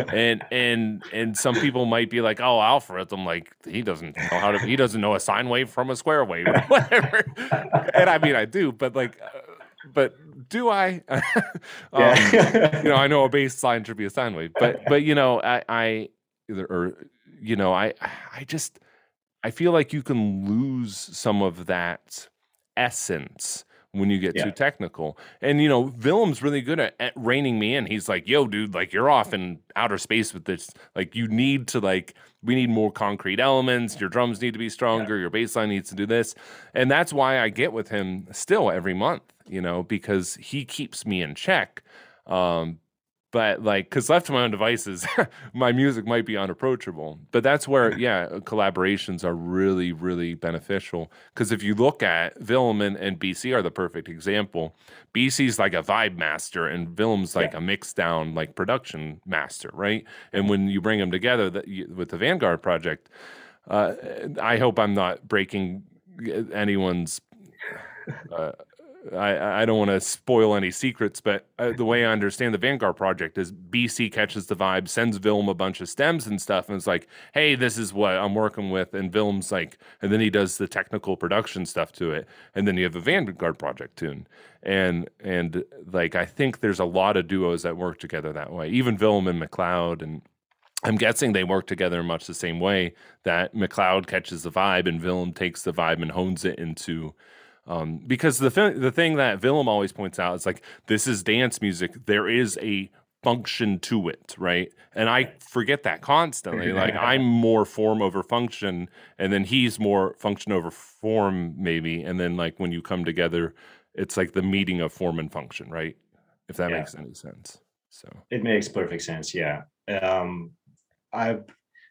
and and and some people might be like, "Oh, Alfred," I'm like, he doesn't know how to. He doesn't know a sine wave from a square wave, or whatever. and I mean, I do, but like, uh, but do I? um, you know, I know a bass line should be a sine wave, but but you know, I I or you know, I I just I feel like you can lose some of that essence when you get yeah. too technical. And you know, Willem's really good at, at reining me in. He's like, "Yo, dude, like you're off in outer space with this. Like you need to like we need more concrete elements. Your drums need to be stronger. Yeah. Your bass line needs to do this." And that's why I get with him still every month, you know, because he keeps me in check. Um, but like because left to my own devices my music might be unapproachable. But that's where yeah collaborations are really really beneficial. Because if you look at Willem and, and bc are the perfect example. Bc's like a vibe master and Willem's like yeah. a mix down like production master right? And when you bring them together that with the vanguard project uh, i hope i'm not breaking anyone's uh, I, I don't want to spoil any secrets, but uh, the way I understand the Vanguard project is BC catches the vibe, sends Willem a bunch of stems and stuff, and it's like, hey, this is what I'm working with. And Willem's like, and then he does the technical production stuff to it. And then you have a Vanguard project tune. And, and like, I think there's a lot of duos that work together that way, even Willem and McLeod. And I'm guessing they work together in much the same way that McLeod catches the vibe and Willem takes the vibe and hones it into um, because the thing the thing that Willem always points out is like this is dance music. There is a function to it, right? And I forget that constantly. Like I'm more form over function, and then he's more function over form, maybe. And then like when you come together, it's like the meeting of form and function, right? If that yeah. makes any sense. So it makes perfect sense. Yeah. Um, I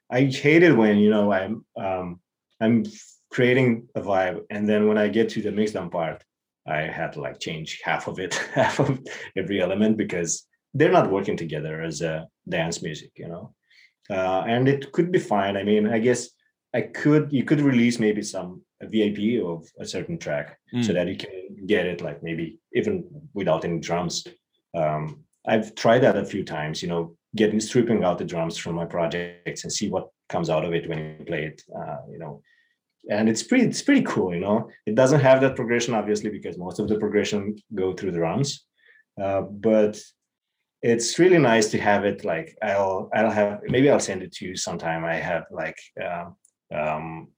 I hated when you know I'm um, I'm creating a vibe. And then when I get to the mixdown part, I had to like change half of it, half of every element because they're not working together as a dance music, you know. Uh, and it could be fine. I mean, I guess I could you could release maybe some VIP of a certain track mm. so that you can get it like maybe even without any drums. Um, I've tried that a few times, you know, getting stripping out the drums from my projects and see what comes out of it when you play it. Uh, you know, and it's pretty it's pretty cool you know? It doesn't have that progression obviously because most of the progression go through the drums uh, but it's really nice to have it like i'll i'll have maybe i'll send it to you sometime. I have like uh, um,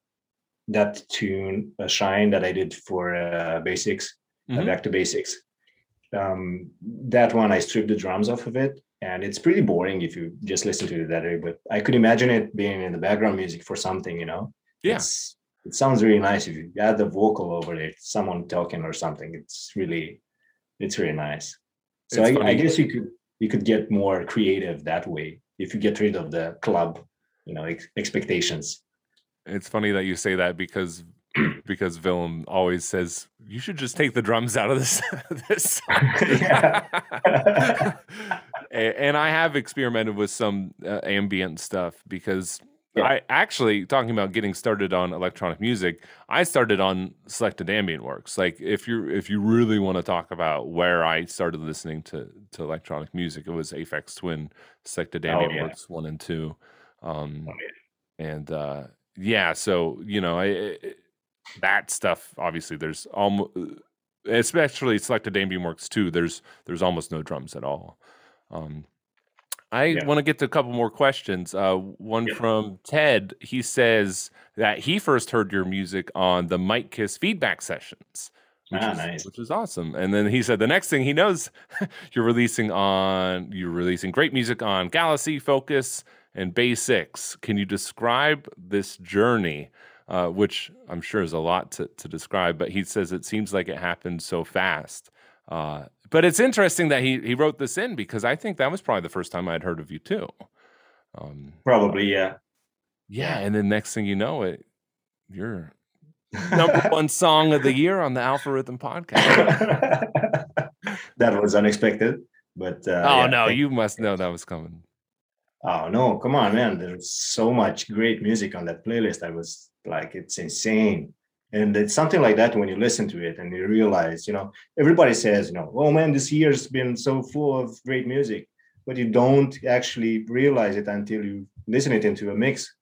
that tune a shine that i did for uh, basics uh, mm-hmm. back to basics. Um, that one i stripped the drums off of it and it's pretty boring if you just listen to it that way but i could imagine it being in the background music for something you know? Yeah. It's, it sounds really nice if you add the vocal over it, someone talking or something. It's really, it's really nice. So I, I, guess you could you could get more creative that way if you get rid of the club, you know, ex- expectations. It's funny that you say that because because Willem always says you should just take the drums out of this. this. and I have experimented with some uh, ambient stuff because yeah. I actually talking about getting started on electronic music. I started on selected ambient works. Like if you if you really want to talk about where I started listening to to electronic music, it was Aphex Twin selected oh, ambient oh, yeah. works one and two. Um, oh, yeah. and uh, yeah, so you know, I, that stuff. Obviously, there's almost especially selected ambient works too. There's there's almost no drums at all. Um, I yeah. want to get to a couple more questions. Uh, one yeah. from Ted. He says that he first heard your music on the Mike Kiss feedback sessions, which, ah, is, nice. which is awesome. And then he said the next thing he knows, you're releasing on you're releasing great music on Galaxy, Fokuz, and Basics. Can you describe this journey? Uh, which I'm sure is a lot to, to describe, but he says it seems like it happened so fast. Uh, but it's interesting that he he wrote this in because I think that was probably the first time I'd heard of you too. Um, probably, yeah. Yeah, and then next thing you know, it you're number one song of the year on the Alpha Rhythm podcast. that was unexpected, but uh, oh yeah, no, you must know that was coming. Oh no, come on, man! There's so much great music on that playlist. I was like, it's insane and it's something like that when you listen to it and you realize you know everybody says you know oh man this year's been so full of great music but you don't actually realize it until you listen it into a mix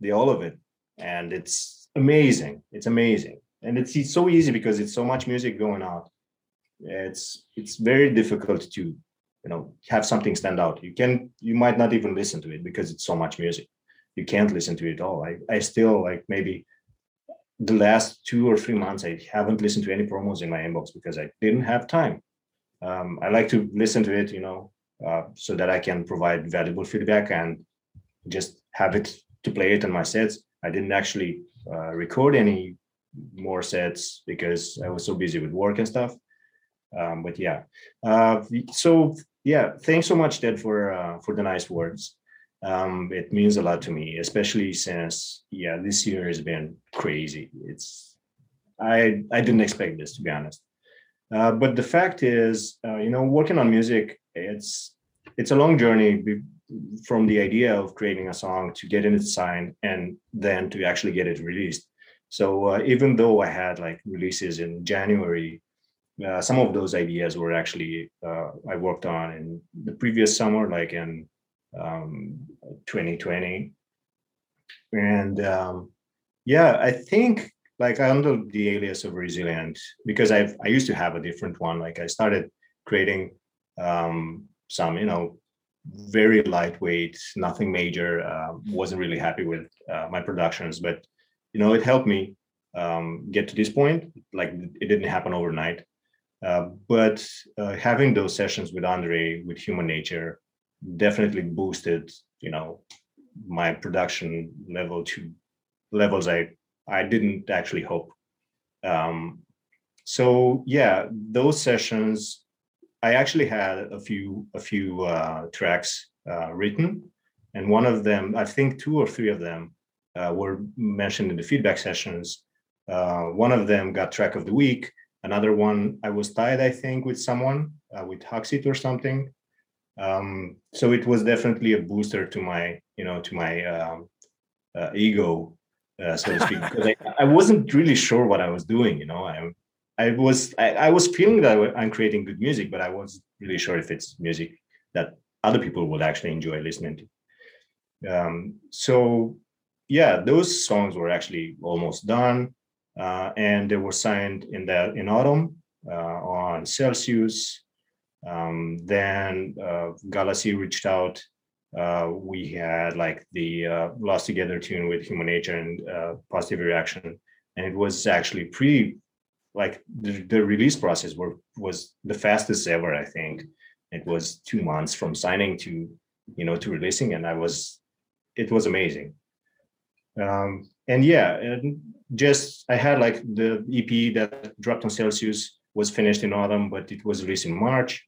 the all of it. And it's amazing. It's amazing. And it's, it's so easy because it's so much music going out. It's it's very difficult to you know have something stand out. You can you might not even listen to it because it's so much music. You can't listen to it all. I i still like maybe the last two or three months, I haven't listened to any promos in my inbox because I didn't have time. Um, I like to listen to it, you know, uh, so that I can provide valuable feedback and just have it to play it in my sets. I didn't actually uh, record any more sets because I was so busy with work and stuff. Um, but yeah, uh, so yeah, thanks so much, Ted, for uh, for the nice words um, it means a lot to me, especially since yeah, this year has been crazy. It's I I didn't expect this to be honest, uh, but the fact is, uh, you know, working on music, it's it's a long journey from the idea of creating a song to getting it signed and then to actually get it released. So uh, even though I had like releases in January, uh, some of those ideas were actually uh, I worked on in the previous summer, like in um, 2020, and um, yeah, I think like I under the alias of resilient because I I used to have a different one. Like I started creating um, some you know very lightweight, nothing major. Uh, wasn't really happy with uh, my productions, but you know it helped me um, get to this point. Like it didn't happen overnight, uh, but uh, having those sessions with Andre with Human Nature definitely boosted you know my production level to levels I I didn't actually hope. Um, so yeah, those sessions I actually had a few a few uh, tracks uh, written, and one of them, I think two or three of them, uh, were mentioned in the feedback sessions. Uh, one of them got track of the week. Another one, I was tied, I think, with someone uh, with Huxit or something. Um, so it was definitely a booster to my, you know, to my um, uh, ego, so to speak. because I, I wasn't really sure what I was doing. You know, I I was I, I, was feeling that I'm creating good music, but I wasn't really sure if it's music that other people would actually enjoy listening to. Um, so yeah, those songs were actually almost done, uh, and they were signed in the in autumn uh, on Celsius. Um, then uh, Galaxy reached out. Uh, we had like the uh, Lost Together tune with Human Nature and uh, Positive Reaction, and it was actually pretty like the, the release process were was the fastest ever i think. It was two months from signing to you know to releasing and i was it was amazing. Um and yeah and just i had like the ep that dropped on celsius was finished in autumn but it was released in march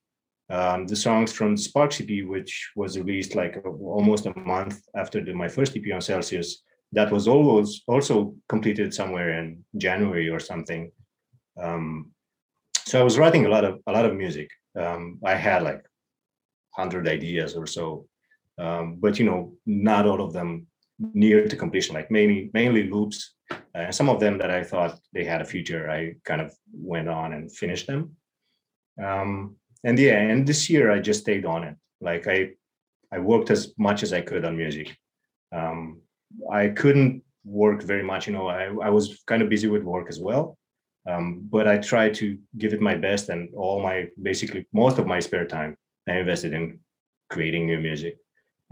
um, the songs from Sparks EP, which was released like almost a month after the, my first EP on Celsius, that was always also completed somewhere in January or something um, so I was writing a lot of a lot of music. Um, I had like hundred ideas or so, um, but you know, not all of them near to completion. Like mainly mainly loops, and uh, some of them that I thought they had a future. I kind of went on and finished them. Um, and yeah, and this year I just stayed on it. Like I I worked as much as I could on music. Um, I couldn't work very much. You know, I, I was kind of busy with work as well. Um, but I try to give it my best, and all my basically most of my spare time I invested in creating new music.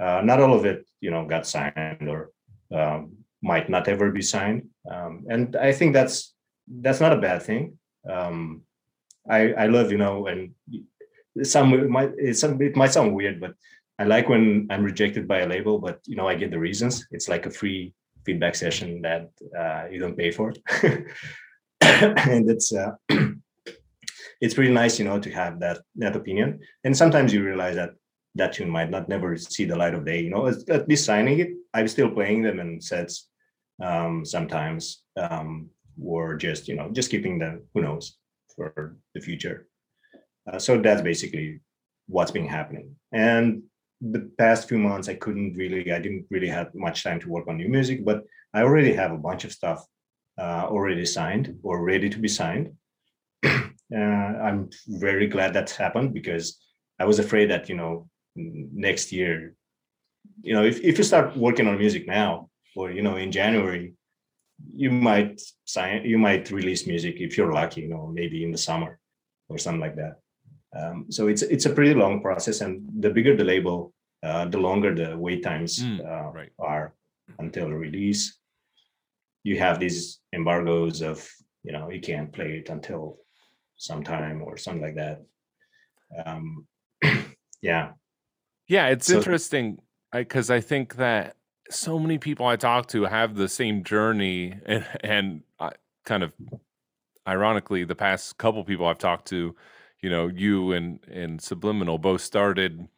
Uh, not all of it, you know, got signed or um, might not ever be signed, um, and I think that's that's not a bad thing. Um, I I love you know, and some it might some, it might sound weird, but I like when I'm rejected by a label, but you know I get the reasons. It's like a free feedback session that uh, you don't pay for. and it's uh, it's pretty nice, you know, to have that that opinion. And sometimes you realize that that tune might not never see the light of day. You know, at least signing it, I'm still playing them in sets um, sometimes, um, or just you know, just keeping them. Who knows for the future. Uh, so that's basically what's been happening. And the past few months, I couldn't really, I didn't really have much time to work on new music, but I already have a bunch of stuff uh, already signed or ready to be signed. uh, I'm very glad that's happened because I was afraid that you know next year, you know, if, if you start working on music now or you know in January, you might sign, you might release music if you're lucky, you know, maybe in the summer or something like that. Um, so it's it's a pretty long process, and the bigger the label, uh, the longer the wait times mm, uh, right. are until release. You have these embargoes of you know you can't play it until sometime or something like that. Um yeah. Yeah it's so, interesting because I, I, think that so many people i talk to have the same journey and and I, kind of ironically the past couple people i've talked to you know you and and subliminal both started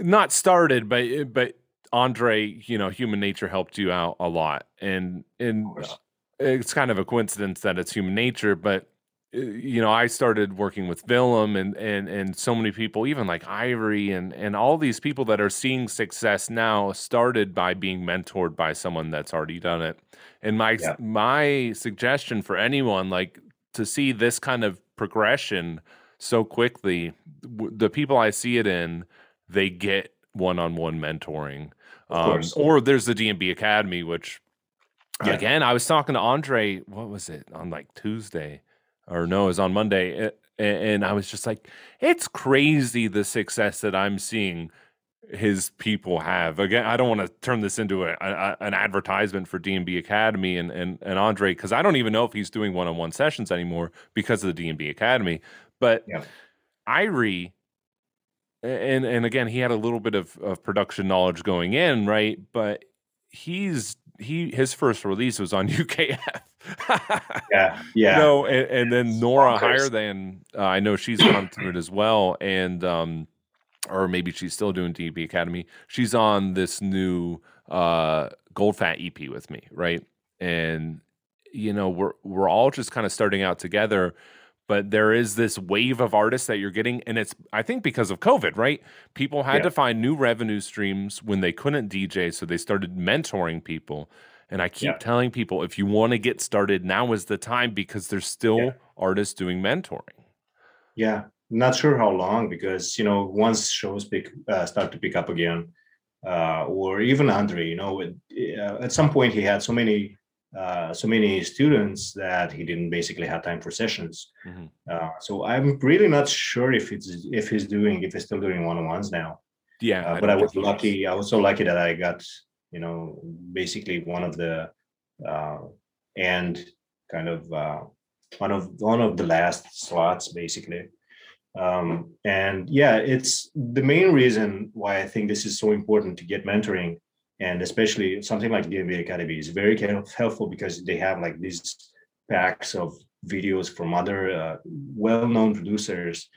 not started but but Andre, you know, human nature helped you out a lot, and and it's kind of a coincidence that it's human nature, but uh, you know, I started working with Willem and and and so many people, even like Ivory and and all these people that are seeing success now started by being mentored by someone that's already done it. And my yeah. my suggestion for anyone like to see this kind of progression so quickly. The people I see it in, they get one-on-one mentoring. Um, or there's the D&B Academy, which yeah. again, I was talking to Andre. What was it on like Tuesday, or no, it was on Monday, and I was just like, it's crazy the success that I'm seeing his people have. Again, I don't want to turn this into a, a, an advertisement for D&B Academy and and, and Andre because I don't even know if he's doing one-on-one sessions anymore because of the D&B Academy. But yeah. Irie, and and again, he had a little bit of, of production knowledge going in, right? But he's he his first release was on UKF. yeah, yeah. no, and, and then Nora higher than uh, I know she's gone through it as well, and um, or maybe she's still doing D&B Academy. She's on this new uh Gold Fat EP with me, right? And you know, we're we're all just kind of starting out together but there is this wave of artists that you're getting and it's i think because of covid right people had yeah. to find new revenue streams when they couldn't dj so they started mentoring people and i keep yeah. telling people if you want to get started now is the time because there's still yeah. artists doing mentoring yeah not sure how long because you know once shows pick uh, start to pick up again uh, or even andre you know it, uh, at some point he had so many uh, so many students that he didn't basically have time for sessions. Mm-hmm. Uh, so I'm really not sure if it's if he's doing if he's still doing one on ones now. Yeah, uh, I but I was lucky. I was so lucky that I got you know basically one of the uh, and kind of uh, one of one of the last slots basically. Um, and yeah, it's the main reason why I think this is so important to get mentoring and especially something like D&B Academy is very kind of helpful because they have like these packs of videos from other uh, well-known producers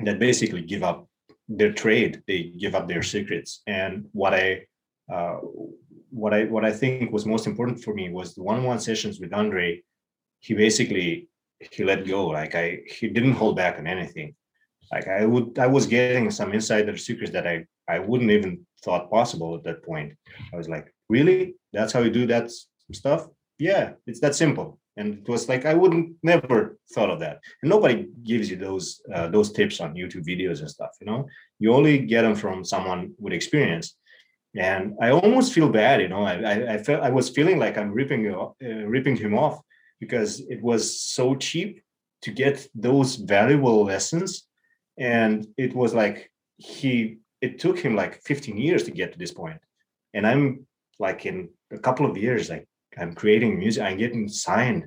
that basically give up their trade. They give up their secrets. And what i uh, what i what i think was most important for me was the one-on-one sessions with andre. He basically he let go like i he didn't hold back on anything like i would i was getting some insider secrets that i i wouldn't even thought possible at that point. I was like, really? That's how you do that stuff? Yeah, it's that simple. And it was like I wouldn't never thought of that. And nobody gives you those uh, those tips on YouTube videos and stuff. You know, you only get them from someone with experience. And I almost feel bad. You know, I I, I felt I was feeling like I'm ripping uh, ripping him off because it was so cheap to get those valuable lessons, and it was like he it took him like 15 years to get to this point. And i'm like in a couple of years like i'm creating music i'm getting signed.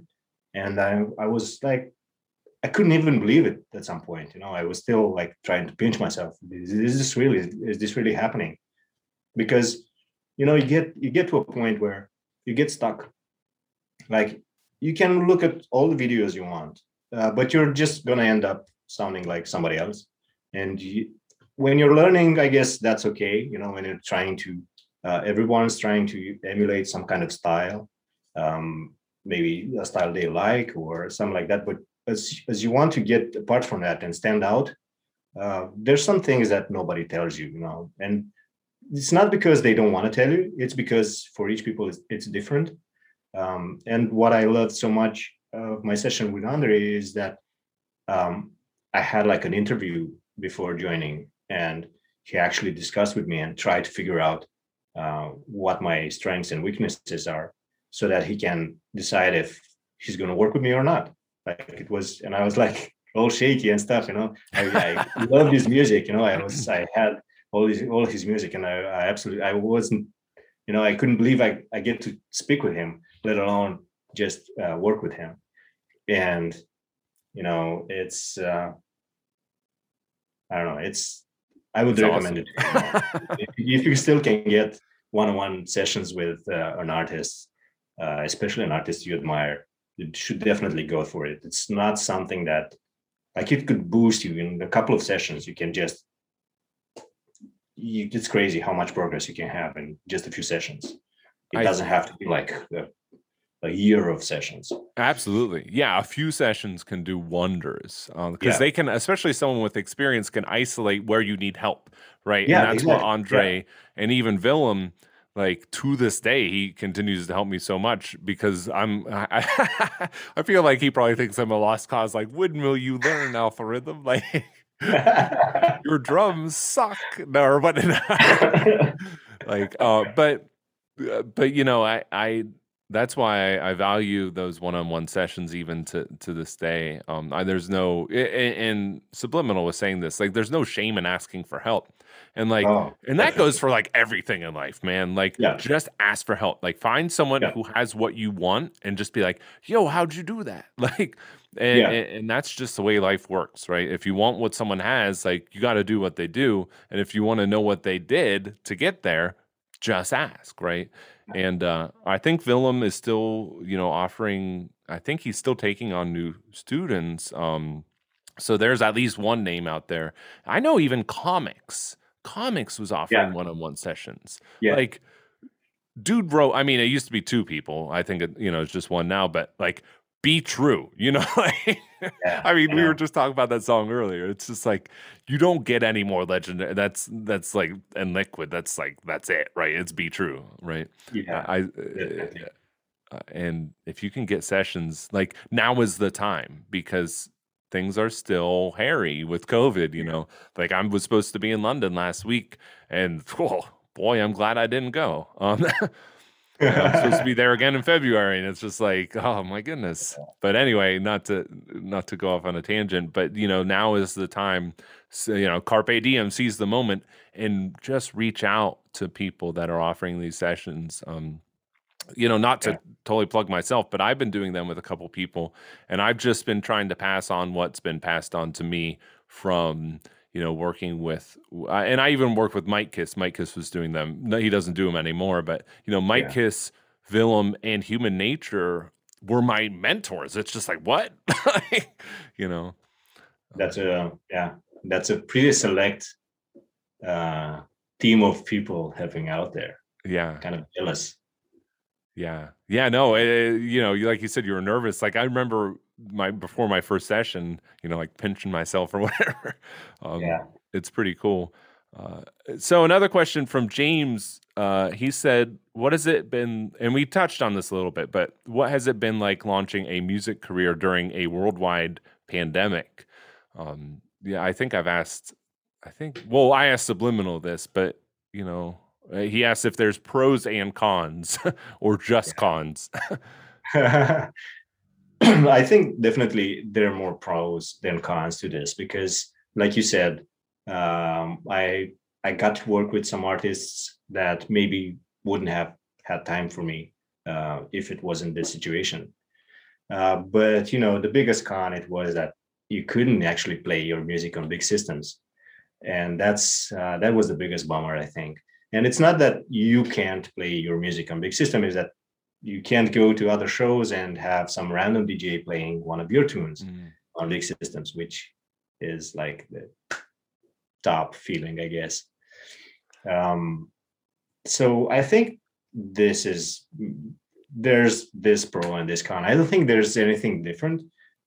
And i i was like i couldn't even believe it at some point you know i was still like trying to pinch myself. Is, is this really is this really happening? Because you know you get you get to a point where you get stuck. Like you can look at all the videos you want uh, but you're just going to end up sounding like somebody else and you, when you're learning, I guess that's okay. You know, when you're trying to, uh, everyone's trying to emulate some kind of style, um, maybe a style they like or something like that. But as as you want to get apart from that and stand out, uh, there's some things that nobody tells you. You know, and it's not because they don't want to tell you. It's because for each people it's, it's different. Um, and what I loved so much of my session with Andre is that um, I had like an interview before joining and he actually discussed with me and tried to figure out uh, what my strengths and weaknesses are so that he can decide if he's going to work with me or not. Like it was and i was like all shaky and stuff you know? I, I love his music you know? I was i had all his all his music and I, I absolutely i wasn't you know i couldn't believe i, I get to speak with him let alone just uh, work with him and you know it's uh, i don't know it's I would That's recommend awesome. it. if you still can get one-on-one sessions with uh, an artist, uh, especially an artist you admire, you should definitely go for it. It's not something that, like, it could boost you in a couple of sessions. You can just, you, it's crazy how much progress you can have in just a few sessions. It I doesn't have to be like the a year of sessions. Absolutely. Yeah. A few sessions can do wonders because um, yeah. they can, especially someone with experience, can isolate where you need help. Right. Yeah. And that's exactly. what Andre yeah. and even Willem, like to this day he continues to help me so much because i'm i, I feel like he probably thinks i'm a lost cause like when will you learn algorithm like your drums suck no or what like uh but uh, but you know i i that's why I, I value those one-on-one sessions even to to this day um I, there's no and, and subliminal was saying this like there's no shame in asking for help and like, oh, and that goes for like everything in life, man. Like, yeah. just ask for help. Like, find someone yeah. who has what you want and just be like, yo, how'd you do that? Like, and, yeah. and, and, that's just the way life works, right? If you want what someone has, like, you got to do what they do. And if you want to know what they did to get there, just ask, right? And uh, I think Willem is still, you know, offering, I think he's still taking on new students. Um, so there's at least one name out there. I know even Commix Commix was offering yeah. one-on-one sessions. Yeah. Like dude wrote, I mean, it used to be two people. I think it, you know, it's just one now, but like be true, you know? yeah, I mean, we were just talking about that song earlier. It's just like you don't get any more legendary. That's that's like and liquid. That's like that's it, right? It's be true, right? Yeah. I uh, uh, and if you can get sessions like now is the time because things are still hairy with COVID. You know, like I was supposed to be in London last week, and oh, boy, I'm glad I didn't go. Um, I'm supposed to be there again in February, and it's just like, oh my goodness. But anyway, not to not to go off on a tangent, but you know, now is the time. So, you know, carpe diem, seize the moment, and just reach out to people that are offering these sessions. Um, you know, not to yeah. totally plug myself, but I've been doing them with a couple people, and I've just been trying to pass on what's been passed on to me from you know working with, and I even worked with Mike Kiss. Mike Kiss was doing them. No, he doesn't do them anymore, but you know, Mike yeah. Kiss, Willem, and Human Nature were my mentors. It's just like what, you know. That's a yeah. That's a pretty select uh, team of people having out there. Yeah, kind of jealous. Yeah. Yeah. No, it, eh, eh, you know, like you said, you were nervous. Like I remember my before my first session, you know, like pinching myself or whatever. Um, yeah. It's pretty cool. Uh, so another question from James. Uh, he said, "What has it been?" And we touched on this a little bit, but what has it been like launching a music career during a worldwide pandemic? Um, yeah, I think I've asked. I think. Well, I asked Subliminal this, but you know, uh, he asked if there's pros and cons or just cons. I think definitely there are more pros than cons to this because, like you said, um, I I got to work with some artists that maybe wouldn't have had time for me uh, if it wasn't this situation. Uh, but you know, the biggest con it was that you couldn't actually play your music on big systems, and that's uh, that was the biggest bummer I think and it's not that you can't play your music on big system is that you can't go to other shows and have some random dj playing one of your tunes mm. on big systems which is like the top feeling i guess. Um, so i think this is there's this pro and this con. I don't think there's anything different.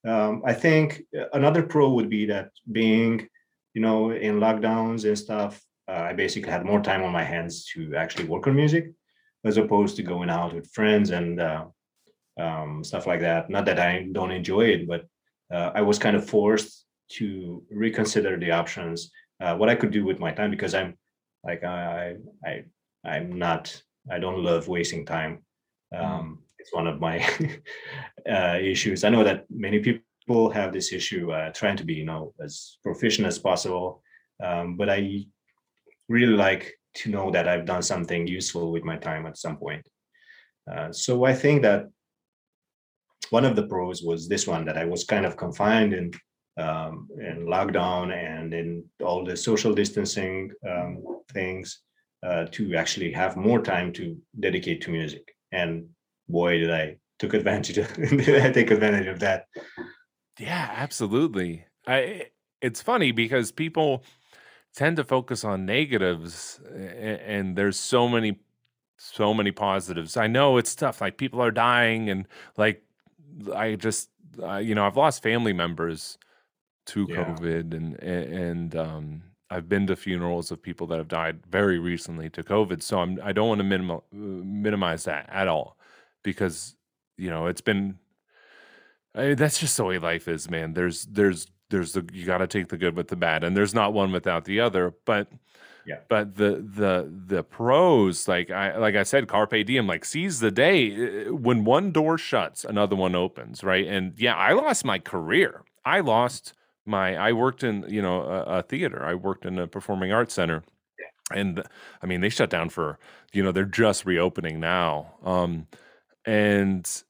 Um, i think another pro would be that being you know in lockdowns and stuff uh, I basically had more time on my hands to actually work on music as opposed to going out with friends and uh, um, stuff like that. Not that I don't enjoy it, but uh, I was kind of forced to reconsider the options, uh, what I could do with my time because I'm like I I I'm not I don't love wasting time. Mm. Um, it's one of my uh, issues. I know that many people have this issue uh, trying to be you know as proficient as possible, um, but I really like to know that I've done something useful with my time at some point. Uh, so I think that one of the pros was this one that I was kind of confined in um, in lockdown and in all the social distancing um, things uh, to actually have more time to dedicate to music. And boy, did I took advantage of did I take advantage of that. Yeah, absolutely. I it's funny because people tend to focus on negatives and, there's so many so many positives i know it's tough like people are dying and like i just uh, you know i've lost family members to yeah. covid and and um I've been to funerals of people that have died very recently to COVID, so I'm I don't want to minim- minimize that at all because you know it's been I mean, that's just the way life is, man. There's there's there's the you got to take the good with the bad, and there's not one without the other. But yeah, but the the the pros, like I like I said, carpe diem, like seize the day. When one door shuts, another one opens, right? And yeah, I lost my career. I lost my. I worked in you know a, a theater. I worked in a performing arts center, and I mean they shut down for you know they're just reopening now. Um, and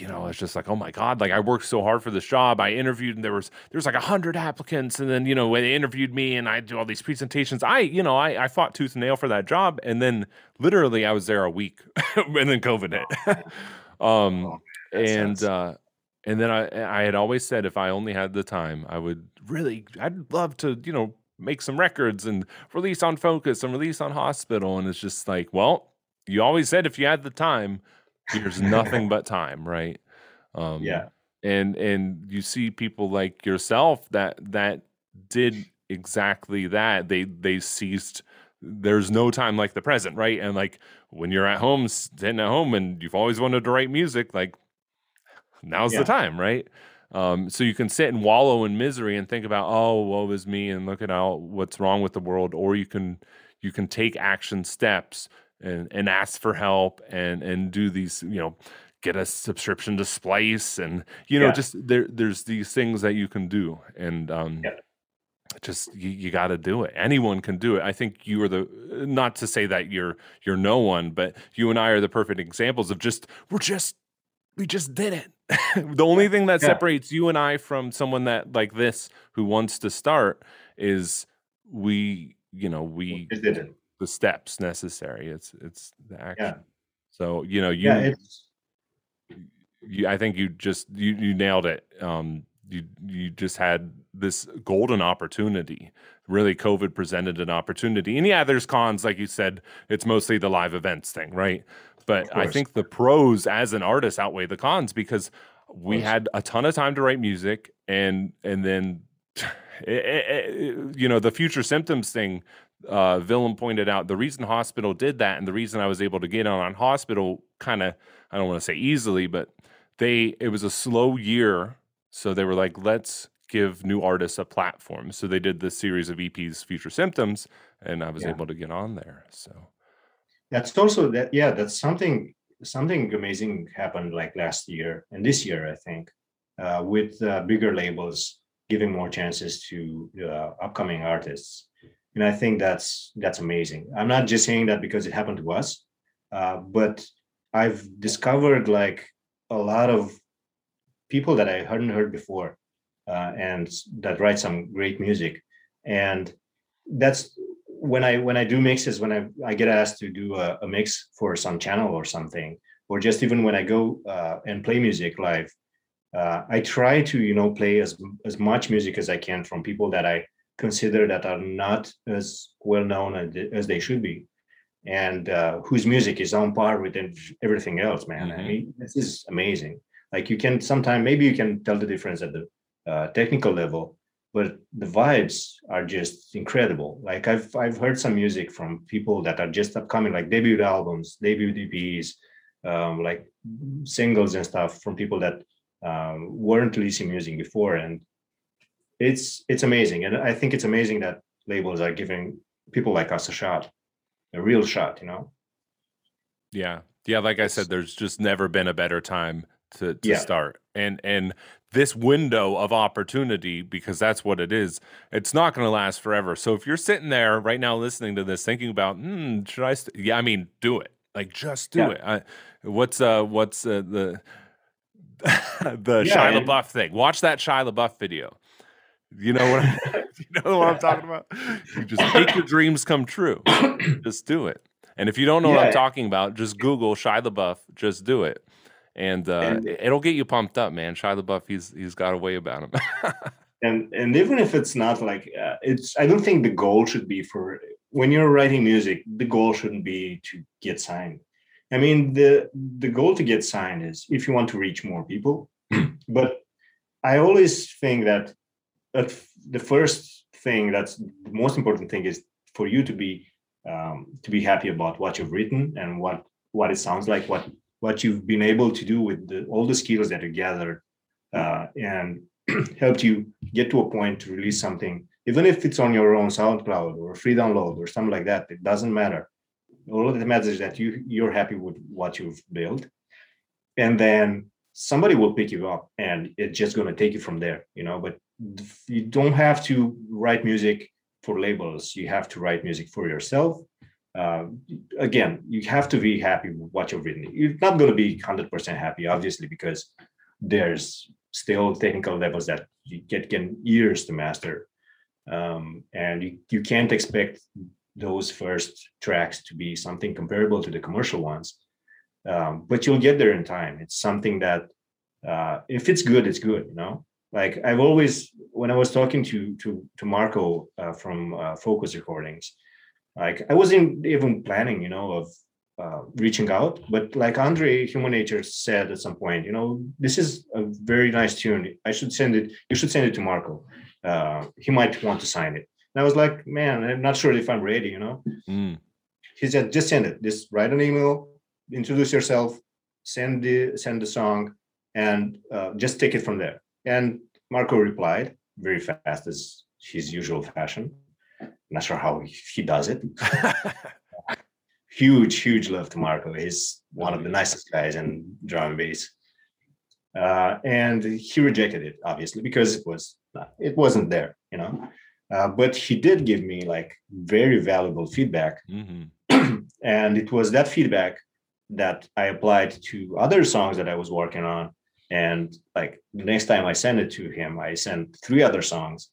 you know, it's just like, oh my God, like I worked so hard for this job. I interviewed and there was there was like a hundred applicants. And then, you know, when they interviewed me and I do all these presentations, I, you know, I, I fought tooth and nail for that job. And then literally I was there a week and then COVID hit. Um and uh and then I I had always said if I only had the time, I would really I'd love to, you know, make some records and release on Fokuz and release on hospital. And it's just like, well, you always said if you had the time, there's nothing but time, right? Um, yeah. And and you see people like yourself that that did exactly that. They they ceased. There's no time like the present, right? And like when you're at home, sitting at home, and you've always wanted to write music, like now's yeah. the time, right? Um, so you can sit and wallow in misery and think about, oh, woe is me, and look at all what's wrong with the world, or you can you can take action steps and and ask for help and and do these you know get a subscription to splice and you know yeah. just there there's these things that you can do and um yeah. just you, you got to do it anyone can do it i think you are the not to say that you're you're no one but you and i are the perfect examples of just we're just we just did it the only thing that yeah. separates you and i from someone that like this who wants to start is we you know we did it the steps necessary. It's it's the action. Yeah. So you know you. Yeah, you, I think you just you you nailed it. Um, you you just had this golden opportunity. Really, COVID presented an opportunity, and yeah, there's cons, like you said. It's mostly the live events thing, right? But I think the pros as an artist outweigh the cons because we had a ton of time to write music, and and then it, it, it, you know the future symptoms thing uh, Willem pointed out, the reason hospital did that, and the reason I was able to get on on hospital, kind of, I don't want to say easily, but they it was a slow year, so they were like, let's give new artists a platform. So they did this series of EPs, Future Symptoms, and I was yeah. able to get on there. So that's also that. Yeah, that's something something amazing happened like last year and this year, I think, uh, with uh, bigger labels giving more chances to uh, upcoming artists and i think that's that's amazing. I'm not just saying that because it happened to us uh, but i've discovered like a lot of people that i hadn't heard before uh, and that write some great music. And that's when i when i do mixes when i i get asked to do a, a mix for some channel or something or just even when i go uh, and play music live uh, i try to you know play as as much music as i can from people that i consider that are not as well known as they should be. And uh, whose music is on par with everything else man. Mm-hmm. i mean this is amazing. Like you can sometimes maybe you can tell the difference at the uh, technical level but the vibes are just incredible. Like i've i've heard some music from people that are just upcoming like debut albums debut eps um, like singles and stuff from people that um, weren't releasing music before. And it's it's amazing and i think it's amazing that labels are giving people like us a shot a real shot you know yeah yeah like i said there's just never been a better time to, to yeah. start and and this window of opportunity because that's what it is it's not going to last forever so if you're sitting there right now listening to this thinking about hmm, should i st-? yeah i mean do it like just do yeah. it I, what's uh what's uh, the the yeah, Shia LaBeouf thing. Watch that Shia LaBeouf video. You know what? I'm, you know what I'm talking about? You just make your dreams come true. just do it. And if you don't know yeah. what I'm talking about, just Google Shia LaBeouf. Just do it, and, uh, and it'll get you pumped up, man. Shia LaBeouf, he's he's got a way about him. and and even if it's not like uh, it's, I don't think the goal should be for when you're writing music. The goal shouldn't be to get signed. I mean, the the goal to get signed is if you want to reach more people. but I always think that at the first thing that's the most important thing is for you to be um, to be happy about what you've written and what what it sounds like what what you've been able to do with the, all the skills that you gathered uh, and helped you get to a point to release something. Even if it's on your own soundcloud or free download or something like that it doesn't matter. All that matters is that you you're happy with what you've built. And then somebody will pick you up and it's just going to take you from there you know but you don't have to write music for labels. You have to write music for yourself. Uh, again you have to be happy with what you've written. You're not going to be 100% happy obviously because there's still technical levels that you get, get years to master. Um, and you, you can't expect those first tracks to be something comparable to the commercial ones. Um, but you'll get there in time. It's something that uh, if it's good it's good you know like i've always when i was talking to to to marco uh, from uh, Fokuz recordings like i wasn't even planning you know of uh, reaching out but like andre human nature said at some point you know this is a very nice tune i should send it you should send it to marco uh, he might want to sign it and I was like, man, I'm not sure if I'm ready, you know? Mm. He said, just send it. Just write an email, introduce yourself, send the send the song, and uh, just take it from there. And Marco replied very fast as his usual fashion. not sure how he, does it. huge, huge love to Marco. He's one of the nicest guys in drum and bass. Uh, and he rejected it obviously because it was it wasn't there, you know. Uh, but he did give me like very valuable feedback. Mm-hmm. and it was that feedback that I applied to other songs that I was working on. And like the next time I sent it to him, I sent three other songs.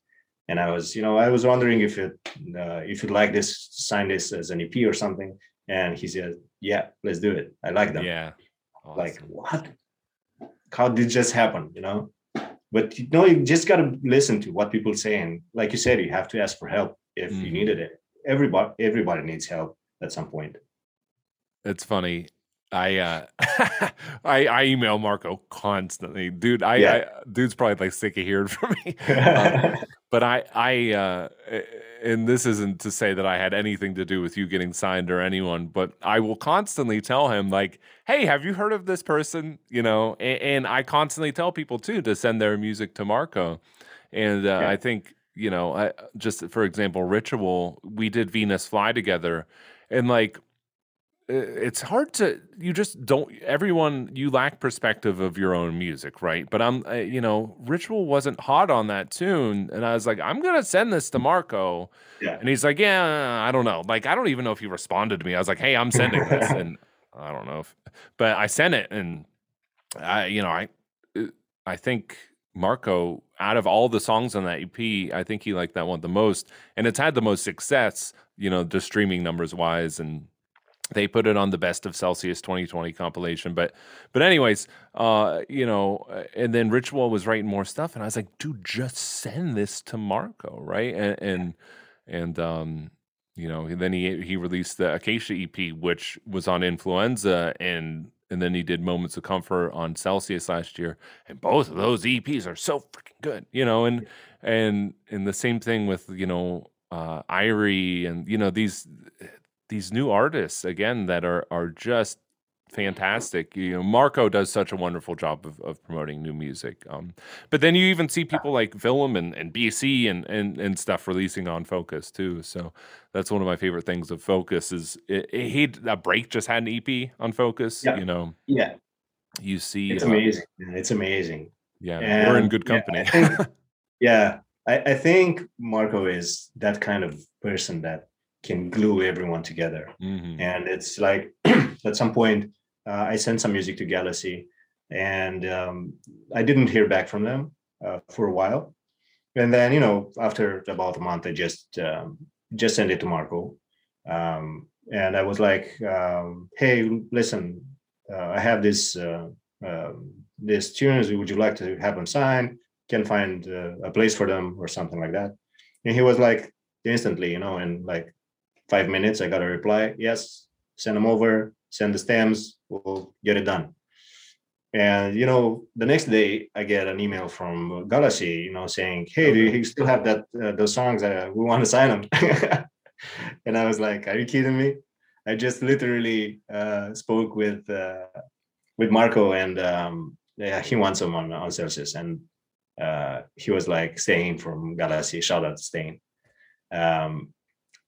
And I was, you know, I was wondering if it, uh, if you'd like this, sign this as an EP or something. And he said, "Yeah, let's do it. I like them." Yeah. Awesome. Like what? How did this happen? You know? but you know you just got to listen to what people say and like you said you have to ask for help if mm. you needed it everybody everybody needs help at some point it's funny I uh I I email Marco constantly. Dude, I, yeah. I dude's probably like sick of hearing from me. um, but I I uh and this isn't to say that I had anything to do with you getting signed or anyone, but I will constantly tell him like, "Hey, have you heard of this person?" You know, and, and I constantly tell people too to send their music to Marco. And uh, yeah. I think, you know, I, just for example, Ritual, we did Venus Fly together and like it's hard to you just don't everyone you lack perspective of your own music right? But i'm you know ritual wasn't hot on that tune and i was like i'm gonna send this to marco. Yeah. and he's like yeah i don't know. Like i don't even know if he responded to me. I was like hey i'm sending this and i don't know if but i sent it and i you know i i think marco out of all the songs on that ep i think he liked that one the most and it's had the most success you know the streaming numbers wise and they put it on the best of celsius 2020 compilation. But but anyways uh you know and then ritual was writing more stuff and i was like dude just send this to marco right? And and, and um you know then he he released the acacia ep which was on influenza and and then he did moments of comfort on celsius last year and both of those eps are so freaking good you know? And and and the same thing with you know uh Irie and you know these these new artists again that are are just fantastic. You know, Marco does such a wonderful job of, of promoting new music. Um, but then you even see people like Willem and, and BC and, and and stuff releasing on Fokuz too. So that's one of my favorite things of Fokuz is it, it, he a break just had an EP on Fokuz. Yeah. You know, yeah. You see, it's uh, amazing. It's amazing. Yeah, and we're in good company. Yeah, I think, yeah I, I think Marco is that kind of person that can glue everyone together. Mm-hmm. And it's like at some point, uh, I sent some music to Galaxy, and um, I didn't hear back from them uh, for a while. And then, you know, after about a month, I just um, just sent it to Marco, um, and I was like, um, "Hey, listen, uh, I have this uh, um, this tunes. Would you like to have them signed? Can find uh, a place for them or something like that." And he was like, instantly, you know, and like five minutes, I got a reply. Yes, send them over, send the stems, we'll get it done. and you know the next day i get an email from galaxy you know saying hey do you still have that uh, those songs uh, we want to sign them and i was like are you kidding me i just literally uh, spoke with uh, with marco and um, yeah he wants them on, on celsius and uh, he was like staying from galaxy shout out to Stain. um,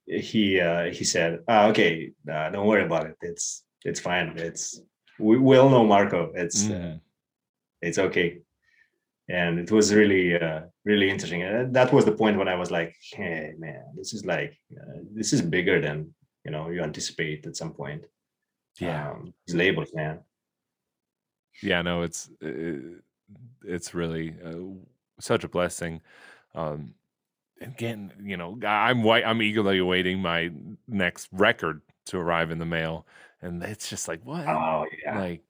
he uh, he said oh, okay don't worry about it it's it's fine it's we, all know Marco. It's mm. uh, it's okay, and it was really uh, really interesting. And that was the point when I was like, hey man, this is like uh, this is bigger than you know you anticipate at some point. Yeah, um, these labels, man. Yeah, no, it's it's really uh, such a blessing. Um, again, you know, I'm white. I'm eagerly awaiting my next record to arrive in the mail and it's just like what? Oh yeah, like.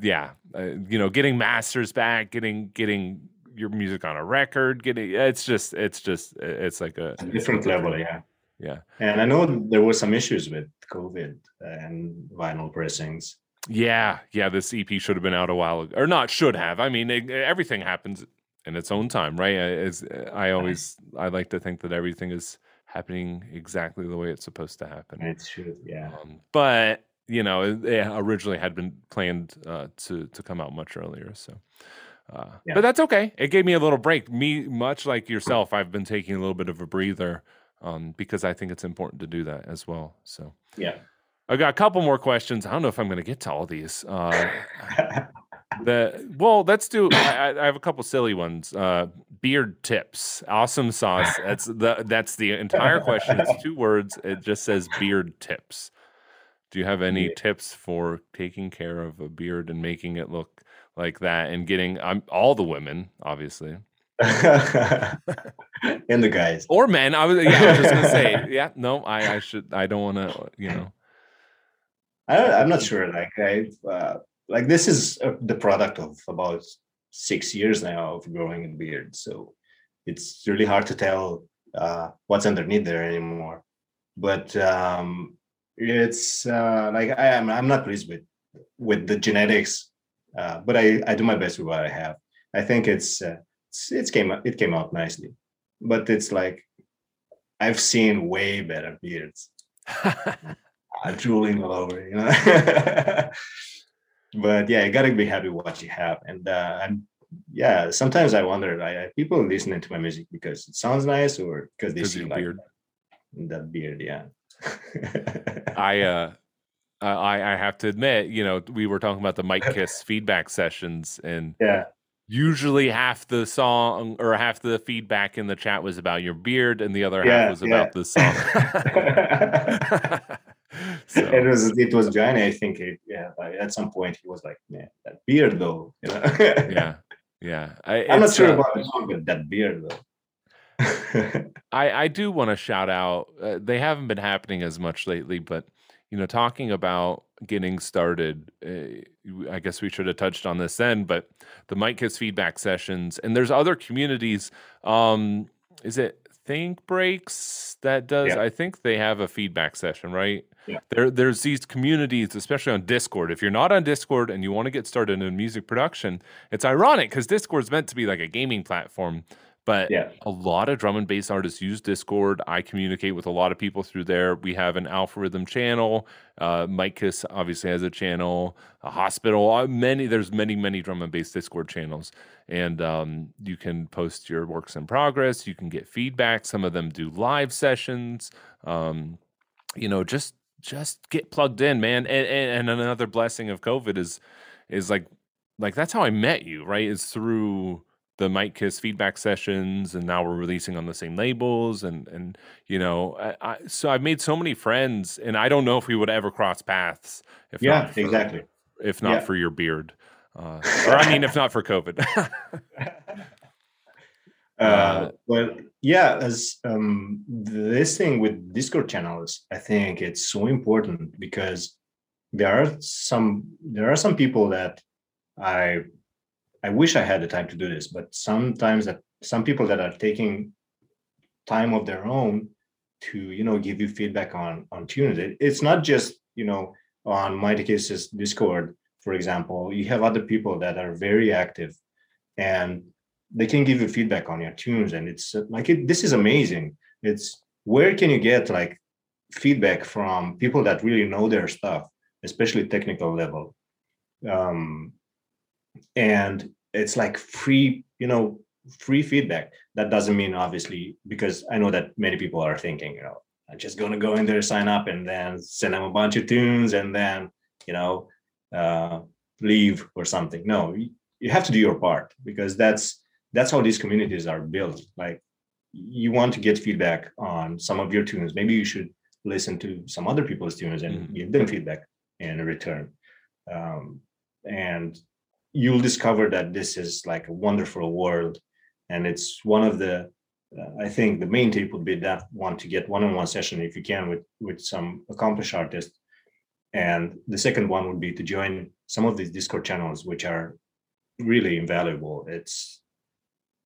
yeah uh, you know getting masters back getting getting your music on a record getting it's just it's just it's like a, a different level yeah yeah and i know there were some issues with covid and vinyl pressings yeah yeah this ep should have been out a while ago or not should have i mean it, everything happens in its own time right as i always i like to think that everything is happening exactly the way it's supposed to happen. It's true, yeah. Um, but you know, it, it, originally had been planned uh, to to come out much earlier. So, uh, yeah. but that's okay. It gave me a little break. Me, much like yourself, I've been taking a little bit of a breather um, because I think it's important to do that as well. So, yeah. I got a couple more questions. I don't know if I'm going to get to all these. Uh, the well, let's do. I, I, have a couple silly ones. Uh, beard tips, awesome sauce. That's the that's the entire question. It's two words. It just says beard tips. Do you have any yeah. tips for taking care of a beard and making it look like that and getting um, all the women, obviously, and the guys or men? I was yeah, I was just gonna say yeah. No, I I should. I don't want to. You know. I, am not sure. Like I, uh, like this is uh, the product of about six years now of growing a beard. So it's really hard to tell uh, what's underneath there anymore. But um, it's uh, like I am I'm not pleased with with the genetics uh, but I, I do my best with what I have. I think it's uh, it's, it's came it came out nicely. But it's like I've seen way better beards. I'm drooling all over you know but yeah, you gotta be happy with what you have. And uh, and yeah, sometimes I wonder, like, people listening to my music because it sounds nice or because they see like beard. that beard. Yeah. I uh, I I have to admit, you know, we were talking about the Mike Kiss feedback sessions, and yeah, usually half the song or half the feedback in the chat was about your beard, and the other yeah, half was yeah. about the song. so. It was it was Johnny. I think it, yeah. At some point, he was like, "Man, that beard though." You know? yeah, yeah. I, am not sure uh, about the song, but that beard though. I I do want to shout out. Uh, they haven't been happening as much lately, but you know, talking about getting started, uh, I guess we should have touched on this then. But the Mitekiss feedback sessions, and there's other communities. Um, is it Think Breaks that does? Yeah. I think they have a feedback session, right? Yeah. There, there's these communities, especially on Discord. If you're not on Discord and you want to get started in music production, it's ironic because Discord's meant to be like a gaming platform, but yeah. a lot of drum and bass artists use Discord. I communicate with a lot of people through there. We have an algorithm channel. Uh, Mitekiss obviously has a channel. A hospital. Uh, many there's many many drum and bass Discord channels, and um, you can post your works in progress. You can get feedback. Some of them do live sessions. Um, you know, just just get plugged in, man. And, and, and another blessing of COVID is is like like that's how I met you, right? Is through the Mitekiss feedback sessions, and now we're releasing on the same labels, and and you know, I, I, so I've made so many friends, and I don't know if we would ever cross paths if yeah, for, exactly, if not yeah. for your beard, uh, or I mean, if not for COVID. uh, well, yeah, as um, this thing with Discord channels, I think it's so important because there are some there are some people that I I wish I had the time to do this, but sometimes that some people that are taking time of their own to you know give you feedback on on tunes. It, it's not just you know on Mitekiss's Discord for example, you have other people that are very active and they can give you feedback on your tunes. And it's uh, like, it, this is amazing. It's where can you get like feedback from people that really know their stuff, especially technical level? Um, and it's like free, you know, free feedback. That doesn't mean obviously, because I know that many people are thinking, you know, I'm just gonna go in there, sign up, and then send them a bunch of tunes, and then you know uh, leave or something. No, you have to do your part because that's that's how these communities are built. Like you want to get feedback on some of your tunes. Maybe you should listen to some other people's tunes and mm-hmm. give them feedback in return. Um, and you'll discover that this is like a wonderful world. And it's one of the, uh, I think the main tip would be that one to get one-on-one session if you can with, with some accomplished artist and the second one would be to join some of these Discord channels, which are really invaluable. It's,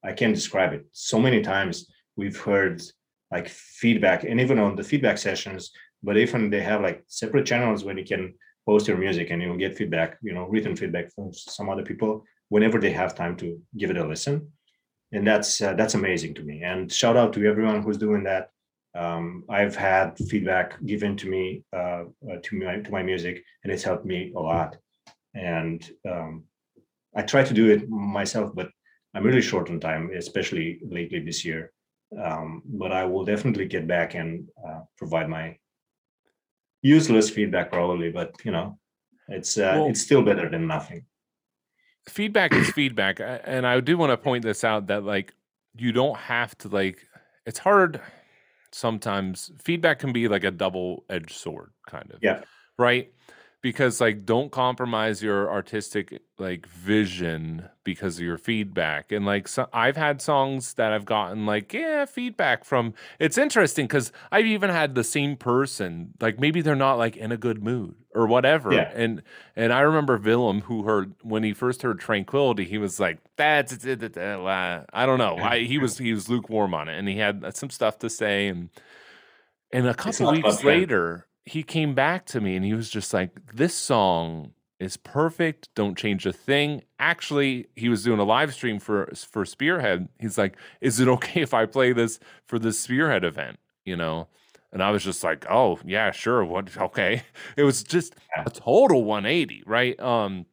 I can't describe it. So many times we've heard like feedback, and even on the feedback sessions, but even they have like separate channels where you can post your music and you'll get feedback, you know, written feedback from some other people whenever they have time to give it a listen. And that's uh, that's amazing to me. And shout out to everyone who's doing that um, I've had feedback given to me uh, uh, to my to my music, and it's helped me a lot. And um, I try to do it myself, but I'm really short on time, especially lately this year. Um, but I will definitely get back and uh, provide my useless feedback, probably. But you know, it's uh, well, it's still better than nothing. Feedback is feedback, and I do want to point this out that like you don't have to like. It's hard sometimes feedback can be like a double-edged sword kind of. Yeah. Right? Because like don't compromise your artistic like vision because of your feedback. And like so I've had songs that I've gotten like yeah, feedback from it's interesting cuz I've even had the same person like maybe they're not like in a good mood or whatever. Yeah. And and I remember Willem who heard when he first heard Tranquility, he was like, "That's I don't know." I, he was he was lukewarm on it, and he had uh, some stuff to say, and and a couple weeks later, he came back to me, and he was just like, "This song is perfect. Don't change a thing." Actually, he was doing a live stream for for Spearhead. He's like, "Is it okay if I play this for the Spearhead event?" You know and I was just like, oh, yeah, sure. What okay. It was just a total 180, right? Um,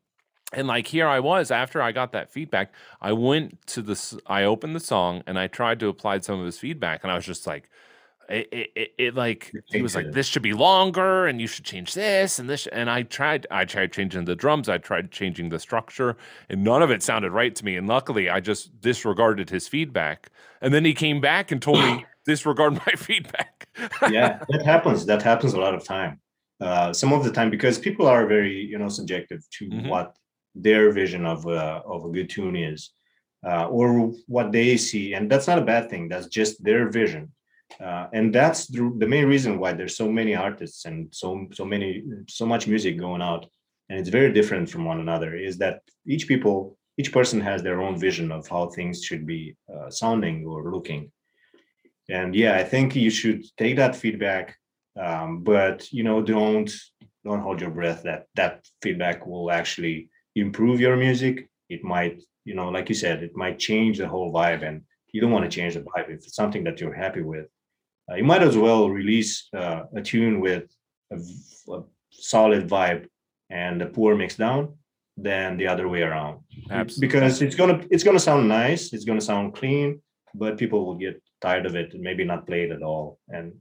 and like here I was after I got that feedback, I went to this I opened the song and I tried to apply some of his feedback, and I was just like, it, it, it, it like he was like this should be longer and you should change this and this and I tried I tried changing the drums I tried changing the structure and none of it sounded right to me and luckily I just disregarded his feedback and then he came back and told me disregard my feedback. yeah, that happens. That happens a lot of time. Uh, some of the time because people are very you know subjective to mm-hmm. what their vision of a, of a good tune is uh, or what they see and that's not a bad thing that's just their vision uh, and that's the, the, main reason why there's so many artists and so so many so much music going out. And it's very different from one another is that each people each person has their own vision of how things should be uh, sounding or looking. And yeah i think you should take that feedback um, but you know don't don't hold your breath that that feedback will actually improve your music. It might you know like you said it might change the whole vibe and you don't want to change the vibe if it's something that you're happy with you might as well release uh, a tune with a, a, solid vibe and a poor mix down than the other way around Absolutely. because it's gonna it's gonna sound nice it's gonna sound clean but people will get tired of it and maybe not play it at all. And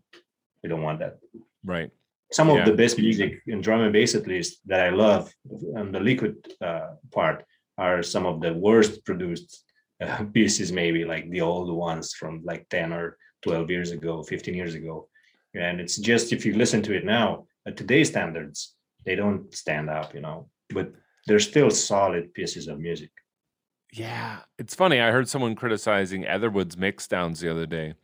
we don't want that. Right. Some of the best music in drum and bass, at least, that I love and the liquid uh, part are some of the worst produced uh, pieces, maybe like the old ones from like 10 or 12 years ago, 15 years ago. And it's just if you listen to it now, at today's standards, they don't stand up, you know, but they're still solid pieces of music. Yeah, it's funny. I heard someone criticizing Etherwood's mixdowns the other day.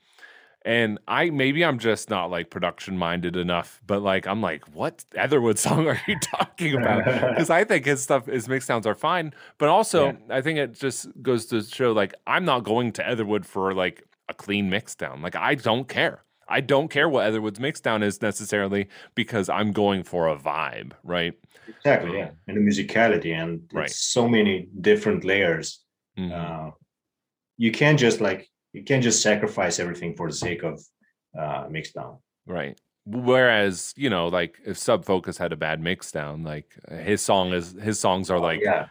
And I maybe I'm just not like production minded enough, but like I'm like, what Etherwood song are you talking about? Because I think his stuff, his mixdowns are fine, but also yeah. I think it just goes to show like I'm not going to Etherwood for like a clean mixdown. Like I don't care. I don't care what Etherwood's mixdown is necessarily because I'm going for a vibe, right? Exactly, yeah. And the musicality and Right. so many different layers. Mhm. Uh, you can't just like you can't just sacrifice everything for the sake of uh mixdown. Right. Whereas, you know, like if Sub Focus had a bad mixdown, like uh, his song is his songs are Oh, like yeah,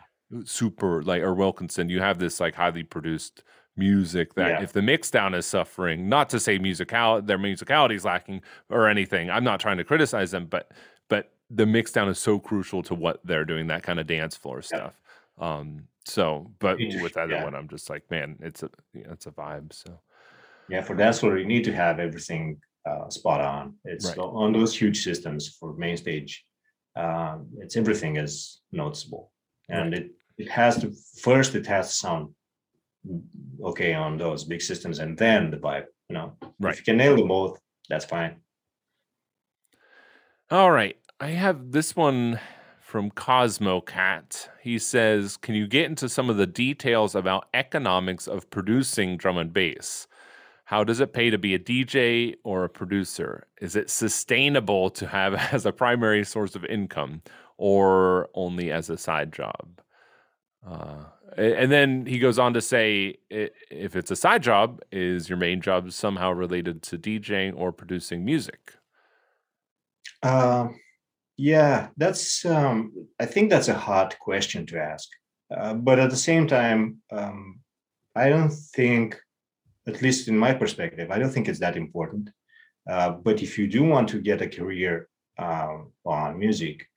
super like or Wilkinson, you have this like highly produced music that Yeah. if the mixdown is suffering, not to say musical their musicality is lacking or anything. I'm not trying to criticize them, but but the mixdown is so crucial to what they're doing, that kind of dance floor stuff. Um so but just- with other yeah. one, I'm just like, man, it's a it's a vibe. So yeah. For dance floor, you need to have everything uh, spot on. It's Right. on those huge systems for main stage. Um, it's everything is noticeable, and it it has to first it has to sound okay on those big systems, and then the vibe. You know, Right. if you can nail them both, that's fine. All right. I have this one from Cosmo Cat. He says, Can you get into some of the details about economics of producing drum and bass? How does it pay to be a DJ or a producer? Is it sustainable to have as a primary source of income or only as a side job? Uh, and then he goes on to say, if it's a side job, is your main job somehow related to DJing or producing music? Um, yeah, that's. Um, I think that's a hard question to ask, uh, but at the same time, um, I don't think, at least in my perspective, I don't think it's that important. Uh, but if you do want to get a career um, on music,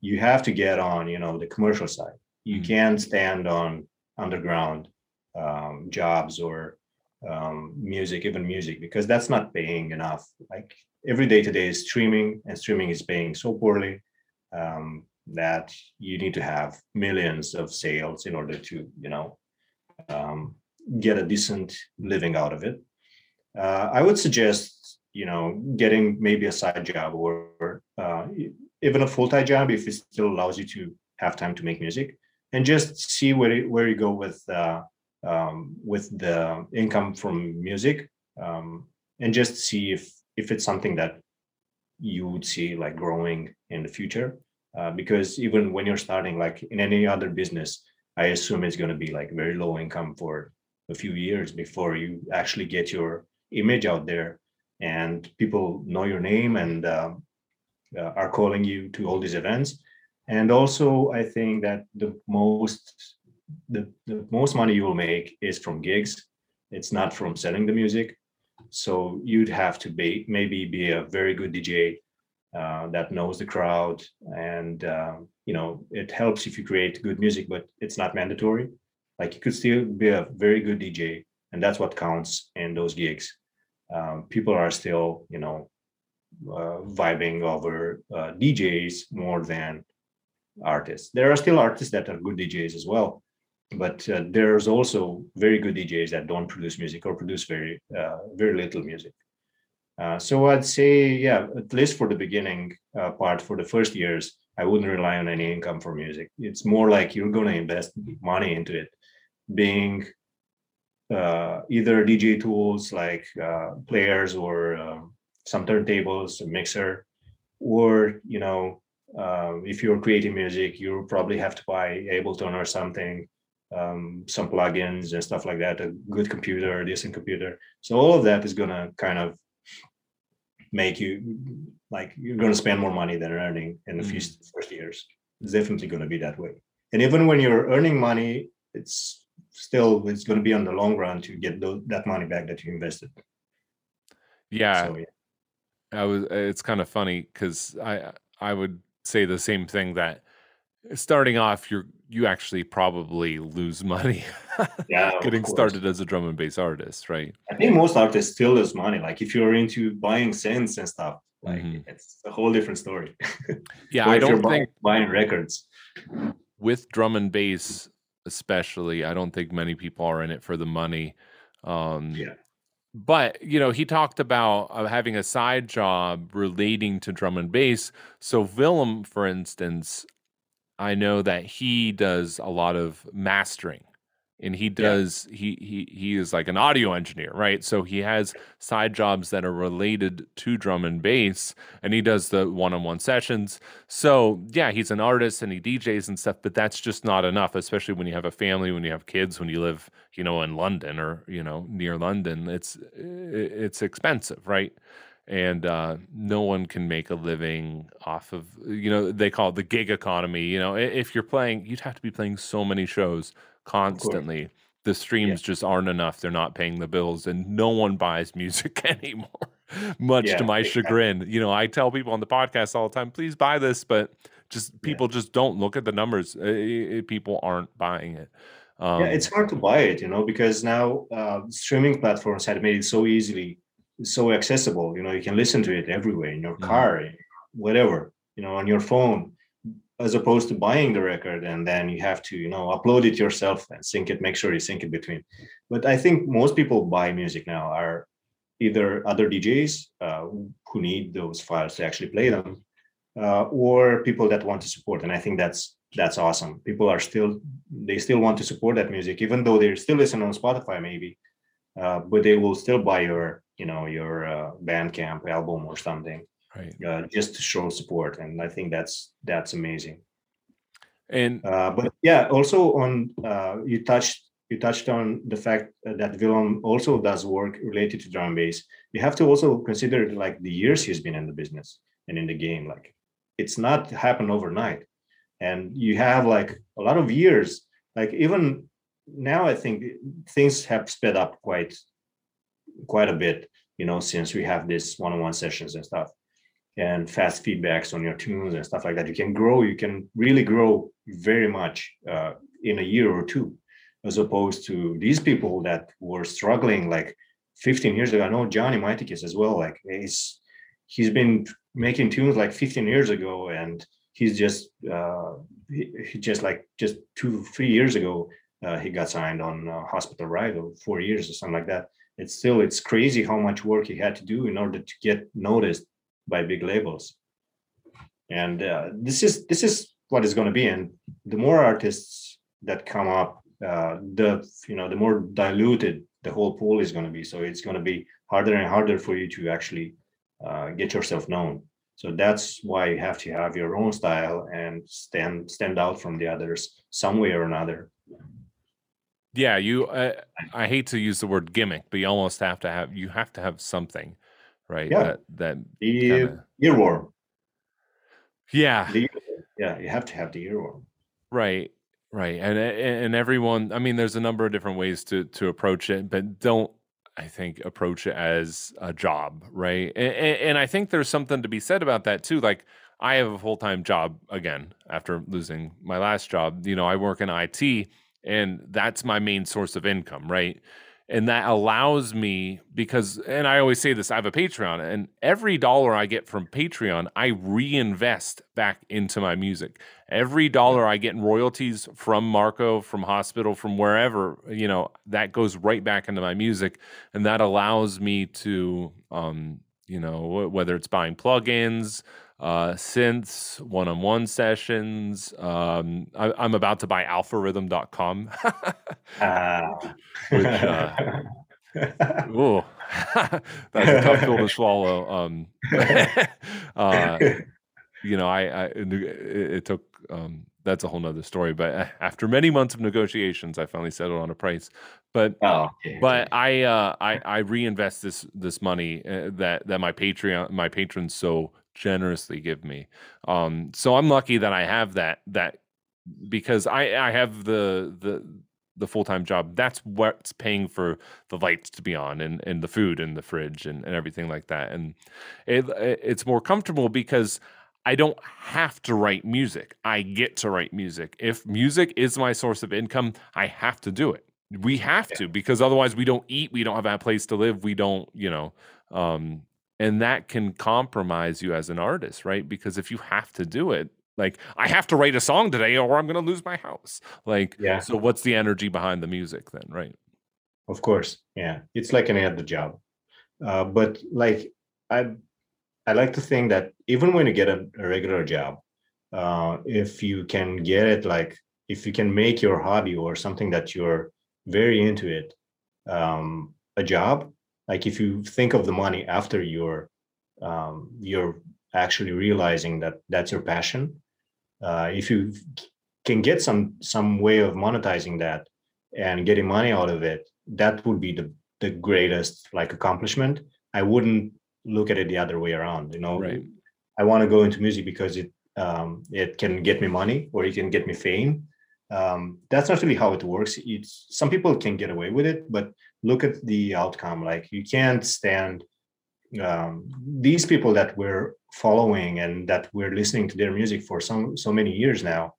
you have to get on, you know, the commercial side. You Mhm. can't stand on underground um, jobs or um, music, even music, because that's not paying enough. Like every day today is streaming, and streaming is paying so poorly um, that you need to have millions of sales in order to, you know, um, get a decent living out of it. Uh, I would suggest, you know, getting maybe a side job or uh, e- even a full time job if it still allows you to have time to make music, and just see where you- where you go with uh, um, with the income from music, um, and just see if if it's something that you would see like growing in the future. Uh, because even when you're starting, like in any other business, I assume it's going to be like very low income for a few years before you actually get your image out there and people know your name and um, uh, are calling you to all these events. And also, I think that the most the, the most money you will make is from gigs. It's not from selling the music. So you'd have to be maybe be a very good DJ uh, that knows the crowd, and uh, you know it helps if you create good music, but it's not mandatory. Like you could still be a very good DJ, and that's what counts in those gigs. Um, people are still, you know, uh, vibing over uh, DJs more than artists. There are still artists that are good DJs as well, but uh, there's also very good DJs that don't produce music or produce very uh, very little music. Uh, so I'd say, yeah, at least for the beginning uh, part, for the first years, I wouldn't rely on any income for music. It's more like you're going to invest money into it, being uh, either DJ tools like uh, players or um, some turntables, a mixer, or you know, um, if you're creating music, you probably have to buy Ableton or something, um, some plugins and stuff like that, a good computer, a decent computer. So all of that is gonna kind of make you like you're gonna spend more money than earning in the Mhm. first first years. It's definitely gonna be that way. And even when you're earning money, it's still it's gonna be on the long run to get tho- that money back that you invested. Yeah. So yeah. I was it's kind of funny because I I would say the same thing that starting off you're you actually probably lose money Yeah, getting started as a drum and bass artist, right? I think most artists still lose money. Like if you're into buying synths and stuff, like Mhm. it's a whole different story. Yeah, I don't buying, think buying records. with drum and bass especially, I don't think many people are in it for the money. Um Yeah. But you know he talked about uh, having a side job relating to drum and bass. So willem for instance i know that he does a lot of mastering and he does yeah. he he he is like an audio engineer, right? So he has side jobs that are related to drum and bass, and he does the one-on-one sessions. So yeah, he's an artist and he DJs and stuff, but that's just not enough, especially when you have a family, when you have kids, when you live, you know, in London or you know near London. It's it's expensive, right? and uh, no one can make a living off of you know they call it the gig economy you know if you're playing you'd have to be playing so many shows constantly. The streams yeah. just aren't enough. They're not paying the bills, and no one buys music anymore. Much yeah, to my chagrin. You know, I tell people on the podcast all the time, please buy this, but just people yeah. just don't look at the numbers. It, it, people aren't buying it. Um, yeah, it's hard to buy it, you know, because now uh, streaming platforms have made it so easily, so accessible. You know, you can listen to it everywhere in your mm-hmm. car, mm-hmm. whatever, you know, on your phone as opposed to buying the record and then you have to you know upload it yourself and sync it make sure you sync it between. But i think most people buy music now are either other djs uh, who need those files to actually play them uh, or people that want to support and i think that's that's awesome. People are still they still want to support that music even though they're still listening on spotify maybe uh, but they will still buy your you know your uh, bandcamp album or something right uh, just to show support and i think that's that's amazing and uh, but yeah also on uh, you touched you touched on the fact that Willem also does work related to drum bass. You have to also consider like the years he's been in the business and in the game. Like it's not happened overnight, and you have like a lot of years. Like even now, I think things have sped up quite quite a bit. You know, since we have this one-on-one sessions and stuff and fast feedbacks on your tunes and stuff like that. You can grow, you can really grow very much uh, in a year or two, as opposed to these people that were struggling like 15 years ago. I know Johnny Matikis as well. Like he's he's been making tunes like 15 years ago, and he's just uh, he, he just like just two three years ago uh, he got signed on uh, Hospital Ride or four years or something like that. It's still it's crazy how much work he had to do in order to get noticed by big labels. And uh, this is this is what is going to be. And the more artists that come up uh, the you know the more diluted the whole pool is going to be. So it's going to be harder and harder for you to actually uh, get yourself known. So that's why you have to have your own style and stand stand out from the others some way or another. Yeah you uh, i hate to use the word gimmick but you almost have to have you have to have something right? Yeah. That that the kinda... earworm. Yeah. The, yeah, you have to have the earworm. Right. Right. And eh, eh, and everyone, I mean, there's a number of different ways to to approach it, but don't I think approach it as a job, right? And, and I think there's something to be said about that too. Like I have a full time job again after losing my last job. You know, I work in IT, and that's my main source of income, right? And that allows me because and i always say this i have a patreon and every dollar i get from patreon i reinvest back into my music. Every dollar i get in royalties from marco from hospital from wherever you know that goes right back into my music and that allows me to um you know whether it's buying plugins uh, synths, one-on-one sessions. Um, I, am about to buy alpharhythm.com. ah. which, uh, ooh, that's a tough pill to swallow. Um, uh, you know, I, I it, it took, um, that's a whole nother story. But after many months of negotiations, I finally settled on a price. But oh, okay. but I uh, I I reinvest this this money uh, that that my Patreon my patrons so generously give me. Um, so I'm lucky that I have that that because I I have the the the full time job. That's what's paying for the lights to be on and and the food in the fridge and, and everything like that. And it it's more comfortable because I don't have to write music. I get to write music. If music is my source of income, I have to do it. We have yeah. to because otherwise we don't eat, we don't have a place to live, we don't, you know, um, and that can compromise you as an artist right? Because if you have to do it like i have to write a song today or i'm going to lose my house. Like yeah. so what's the energy behind the music then right? Of course yeah. It's like any other job. Uh, but like i i like to think that even when you get a, a regular job uh, if you can get it like if you can make your hobby or something that you're very into it um, a job like if you think of the money after you're um, you're actually realizing that that's your passion uh, if you can get some some way of monetizing that and getting money out of it that would be the the greatest like accomplishment. I wouldn't look at it the other way around you know? Right. i want to go into music because it um, it can get me money or it can get me fame um, that's not really how it works it's some people can get away with it but look at the outcome like you can't stand um, these people that we're following and that we're listening to their music for some so many years now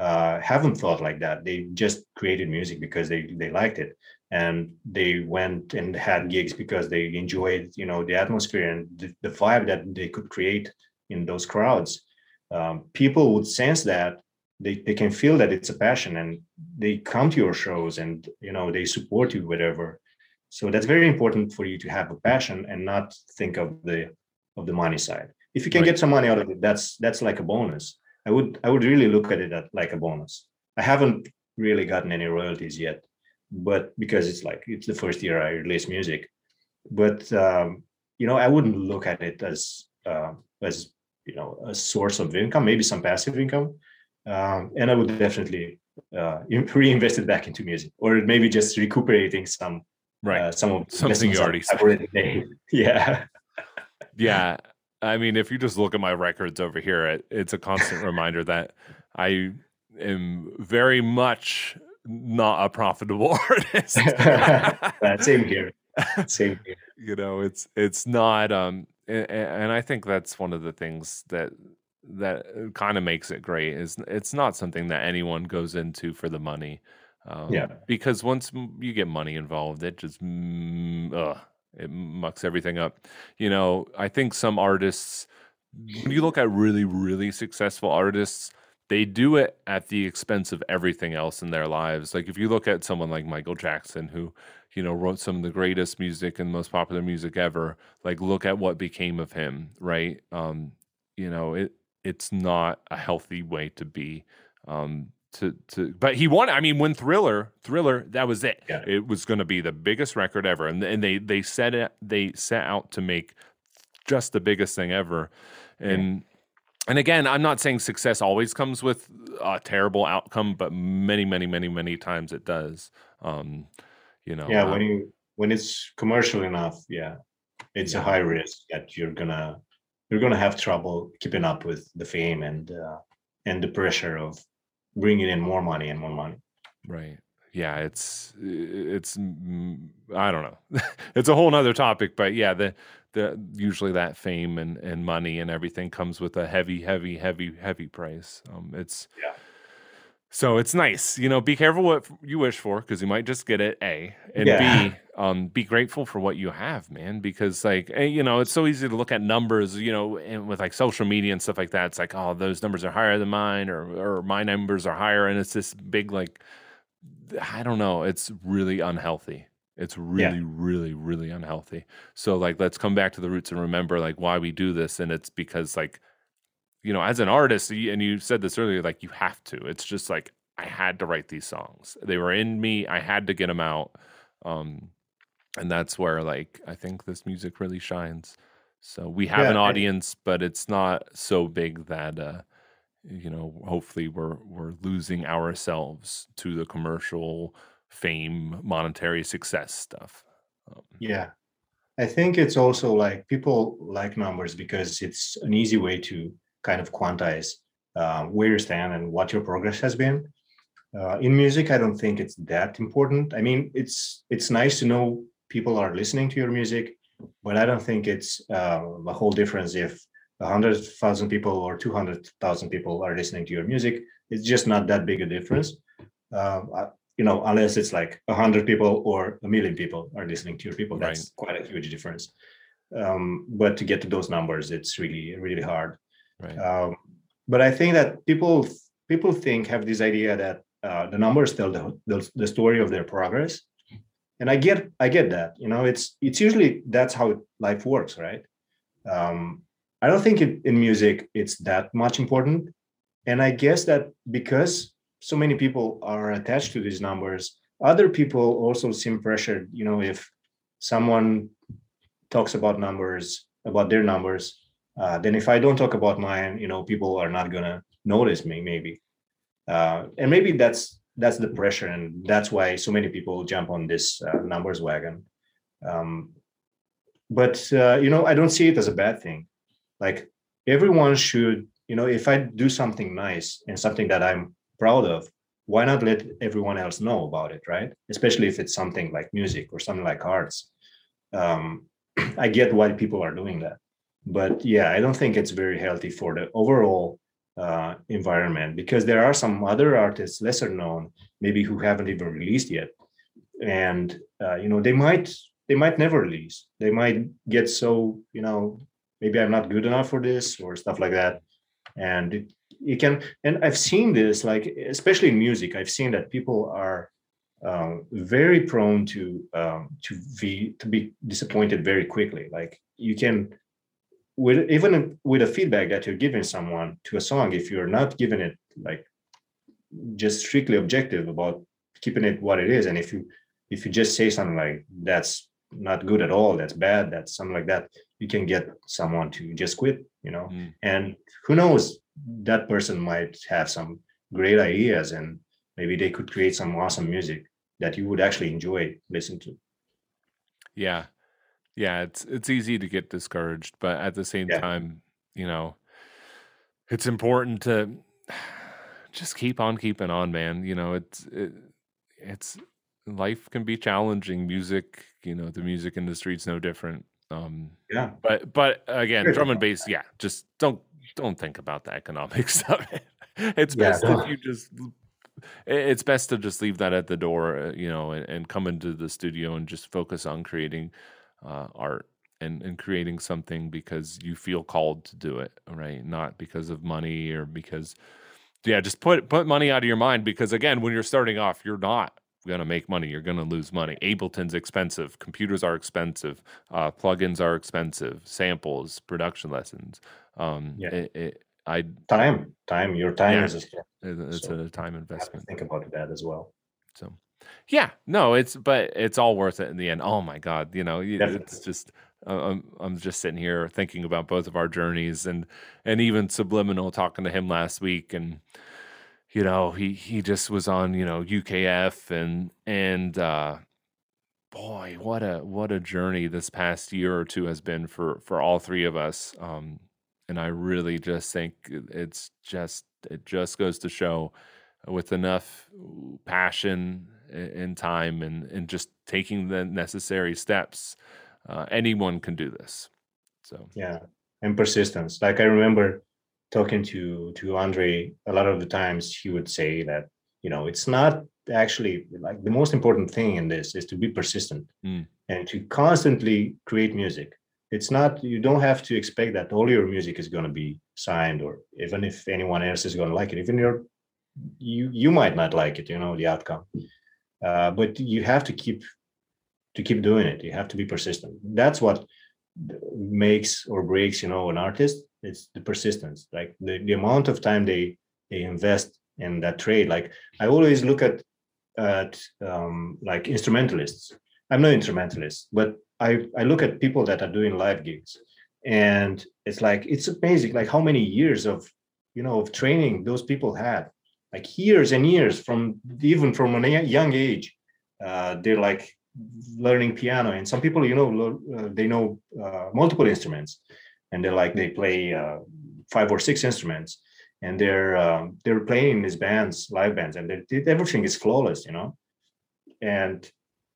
uh, haven't thought like that. They just created music because they they liked it, and they went and had gigs because they enjoyed you know the atmosphere and the, the vibe that they could create in those crowds. Um, people would sense that they, they can feel that it's a passion and they come to your shows and you know they support you whatever. So that's very important for you to have a passion and not think of the of the money side. If you can Right. get some money out of it that's that's like a bonus. I would i would really look at it at like a bonus. I haven't really gotten any royalties yet but because it's like it's the first year i release music. But um, you know i wouldn't look at it as uh, as you know a source of income maybe some passive income um, and i would definitely uh, reinvest it back into music or maybe just recuperating some Right. uh, some of the Something you I've- already already made. yeah. Yeah. I mean if you just look at my records over here it, it's a constant reminder that i am very much not a profitable artist. Same here. Same here. You know it's it's not um and, and i think that's one of the things that that kind of makes it great is it's not something that anyone goes into for the money um, Yeah. because once you get money involved it just mm, ugh, it mucks everything up. You know i think some artists when you look at really really successful artists they do it at the expense of everything else in their lives. Like if you look at someone like michael jackson who you know wrote some of the greatest music and most popular music ever like look at what became of him right? Um you know it it's not a healthy way to be um to to but he won i mean when thriller thriller that was it Yeah. it was going to be the biggest record ever and, and they they set it they set out to make just the biggest thing ever and and again i'm not saying success always comes with a terrible outcome but many many many many times it does um you know yeah um, when you when it's commercial enough yeah it's Yeah. a high risk that you're gonna you're gonna have trouble keeping up with the fame and uh, and the pressure of bringing in more money and more money Right. Yeah, it's it's I don't know. it's a whole nother topic, but yeah, the the usually that fame and and money and everything comes with a heavy, heavy, heavy, heavy price. Um, it's Yeah. So it's nice, you know. Be careful what you wish for because you might just get it. A and Yeah. B, um, be grateful for what you have, man. Because like eh, you know, it's so easy to look at numbers, you know, and with like social media and stuff like that. It's like, oh, those numbers are higher than mine, or or my numbers are higher, and it's this big like I don't know. It's really unhealthy. It's really, really, really unhealthy. So like let's come back to the roots and remember like why we do this. And it's because like, you know, as an artist, and you said this earlier, like you have to. It's just like I had to write these songs. They were in me. I had to get them out. Um, and that's where like I think this music really shines. So we have Yeah, an audience, but it's not so big that uh you know hopefully we're we're losing ourselves to the commercial fame monetary success stuff um, Yeah. I think it's also like people like numbers because it's an easy way to kind of quantize uh, where you stand and what your progress has been. Uh, in music, I don't think it's that important. I mean, it's it's nice to know people are listening to your music, but I don't think it's uh, a whole difference if hundred thousand people or two hundred thousand people are listening to your music. It's just not that big a difference. Uh, I- you know, unless it's like hundred people or a million people are listening to your people, that's quite a huge difference. Um, but to get to those numbers, it's really, really hard. right Um, but I think that people people think have this idea that uh, the numbers tell the, the the story of their progress, and I get I get that. You know, it's it's usually that's how life works, right? Um, I don't think it, in music it's that much important, and I guess that because so many people are attached to these numbers, other people also seem pressured you know if someone talks about numbers about their numbers uh, then if i don't talk about mine you know people are not gonna notice me maybe uh, and maybe that's that's the pressure and that's why so many people jump on this uh, numbers wagon. Um, but uh, you know i don't see it as a bad thing. Like everyone should you know if i do something nice and something that i'm proud of why not let everyone else know about it right? Especially if it's something like music or something like arts. Um, i get why people are doing that. But yeah i don't think it's very healthy for the overall uh, environment because there are some other artists lesser known maybe who haven't even released yet. And uh, you know they might they might never release. They might get so you know maybe i'm not good enough for this or stuff like that. And it, you can and i've seen this like especially in music i've seen that people are um, very prone to um, to be to be disappointed very quickly. Like you can with even with a feedback that you're giving someone to a song if you're not giving it like just strictly objective about keeping it what it is and if you if you just say something like that's not good at all that's bad that's something like that you can get someone to just quit you know? Mm. and who knows that person might have some great ideas and maybe they could create some awesome music that you would actually enjoy listen to. Yeah yeah, it's it's easy to get discouraged, but at the same Yeah. time, you know, it's important to just keep on keeping on, man. You know, it's it, it's life can be challenging. Music, you know, the music industry is no different. Um, Yeah. but but again, Good. drum and bass, yeah, just don't don't think about the economics of it. It's Yeah. best if you just it's best to just leave that at the door, uh, you know, and, and come into the studio and just focus on creating uh, art and, and creating something because you feel called to do it, right? Not because of money or because, yeah, just put put money out of your mind because again, when you're starting off, you're not gonna make money. You're gonna lose money. Ableton's expensive. Computers are expensive. Uh, plugins are expensive. Samples, production lessons. Um, Yeah. it, it, I Time, time, your time Yeah. is a it's So, a time You have to investment. think about that as well. So, yeah, no, it's but it's all worth it in the end. Oh my God, you know, you- it's just uh, I'm I'm just sitting here thinking about both of our journeys and and even subliminal talking to him last week and you know he he just was on you know UKF and and uh boy what a what a journey this past year or two has been for for all three of us um and I really just think it's just it just goes to show with enough passion and time and and just taking the necessary steps uh, anyone can do this so Yeah. And persistence. Like I remember talking to to Andre a lot of the times he would say that, you know, it's not actually like the most important thing in this is to be persistent Mm. and to constantly create music. It's not you don't have to expect that all your music is going to be signed or even if anyone else is going to like it even your you you might not like it you know the outcome uh, but you have to keep to keep doing it. You have to be persistent. That's what makes or breaks you know an artist. It's the persistence. Like the, the amount of time they they invest in that trade. Like i always look at at um, like instrumentalists. I'm no instrumentalist but i i look at people that are doing live gigs. And it's like it's amazing like how many years of you know of training those people had like years and years from even from a young age uh, they're like learning piano. And some people you know uh, they know uh, multiple instruments. And they're like they play uh, five or six instruments. And they're um, they're playing in these bands live bands. And everything is flawless you know? And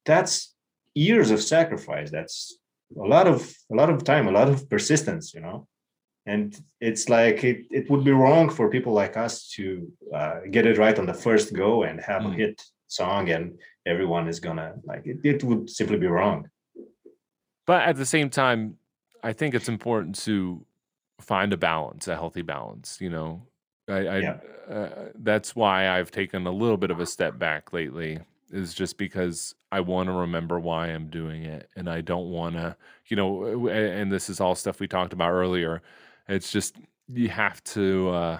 that's years of sacrifice. That's a lot of a lot of time a lot of persistence you know and it's like it, it would be wrong for people like us to uh, get it right on the first go and have Mm. a hit song and everyone is gonna like it, it would simply be wrong but at the same time i think it's important to find a balance a healthy balance you know i, I Yeah. uh, that's why i've taken a little bit of a step back lately is just because i want to remember why i'm doing it and i don't want to you know and this is all stuff we talked about earlier it's just you have to uh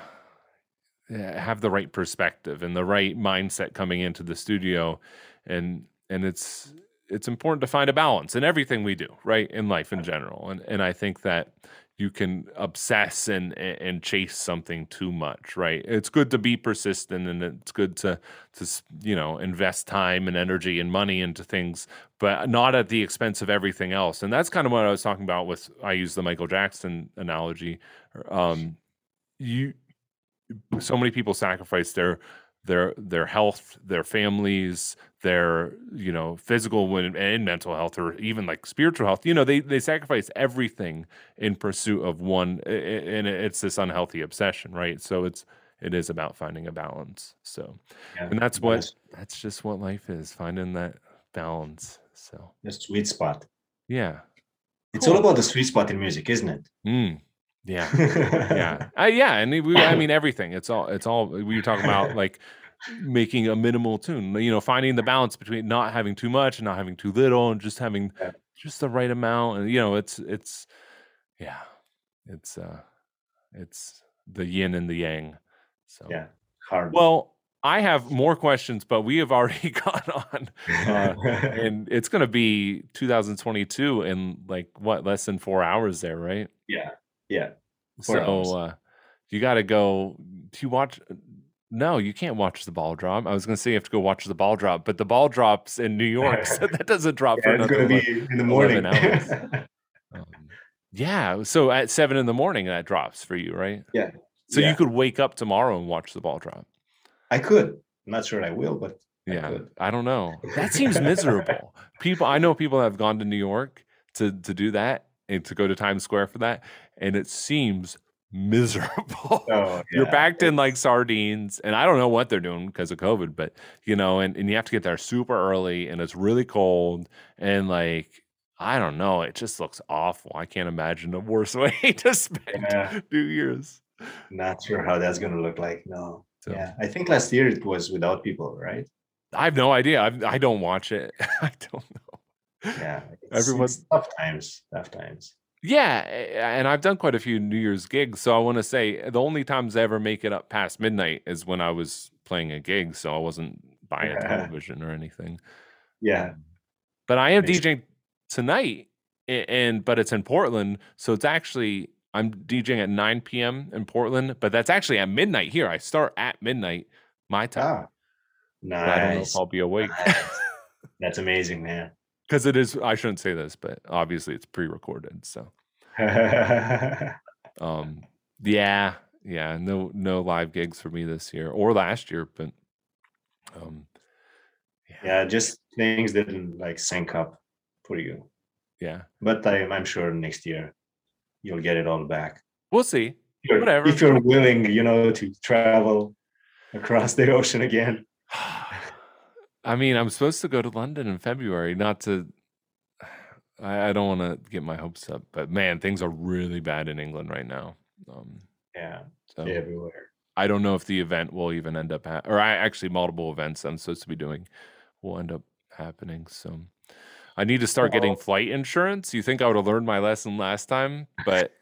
have the right perspective and the right mindset coming into the studio and and it's it's important to find a balance in everything we do, right? In life in general. And and I think that you can obsess and and chase something too much, right? It's good to be persistent and it's good to to you know invest time and energy and money into things, but not at the expense of everything else. And that's kind of what I was talking about with I use the Michael Jackson analogy. Um, you so many people sacrifice their their their health, their families, their you know physical and mental health, or even like spiritual health. You know, they they sacrifice everything in pursuit of one, and it's this unhealthy obsession, right? So it's it is about finding a balance. So, yeah, and that's what that's just what life is, finding that balance. So the sweet spot. Yeah, it's cool. all about the sweet spot in music, isn't it? Mm. Yeah, yeah, uh, yeah, and we, I mean everything. It's all, it's all. We were talking about like making a minimal tune. You know, finding the balance between not having too much and not having too little, and just having just the right amount. And you know, it's, it's, yeah, it's, uh, it's the yin and the yang. So yeah, hard. Well, I have more questions, but we have already gone on, uh, and it's going to be 2022 in like what less than four hours there, right? Yeah, yeah. So uh, you got to go. Do you watch? No, you can't watch the ball drop. I was going to say you have to go watch the ball drop, but the ball drops in New York, so that doesn't drop yeah, for another it's going to be in the morning. um, yeah, so at seven in the morning that drops for you, right? Yeah. So yeah. you could wake up tomorrow and watch the ball drop. I could. I'm not sure I will, but yeah, I, I don't know. That seems miserable. people, I know people that have gone to New York to to do that and to go to Times Square for that, and it seems miserable. Oh, yeah. You're backed in like sardines, and I don't know what they're doing because of COVID, but you know, and, and you have to get there super early, and it's really cold, and like I don't know, it just looks awful. I can't imagine a worse way to spend yeah. New Year's. Not sure how that's gonna look like. No. So. Yeah, I think last year it was without people, right? I have no idea. I, I don't watch it. I don't know. Yeah, everyone's tough times. Tough times. Yeah, and I've done quite a few New Year's gigs, so I want to say the only times I ever make it up past midnight is when I was playing a gig, so I wasn't buying a television or anything. Yeah, um, but I am DJing tonight, and but it's in Portland, so it's actually I'm DJing at 9 p.m. in Portland, but that's actually at midnight here. I start at midnight my time. Ah, nice. I don't know if I'll be awake. Nice. That's amazing, man because it is i shouldn't say this but obviously it's pre-recorded so. Um yeah yeah no no live gigs for me this year or last year but um yeah, yeah just things didn't like sync up for you. Yeah. But I, i'm sure next year you'll get it all back. We'll see. If whatever. if you're willing you know to travel across the ocean again I mean, I'm supposed to go to London in February. Not to, I, I don't want to get my hopes up, but man, things are really bad in England right now. Um, yeah, so everywhere. I don't know if the event will even end up, ha- or I actually multiple events I'm supposed to be doing will end up happening. So I need to start getting flight insurance. You think I would have learned my lesson last time, but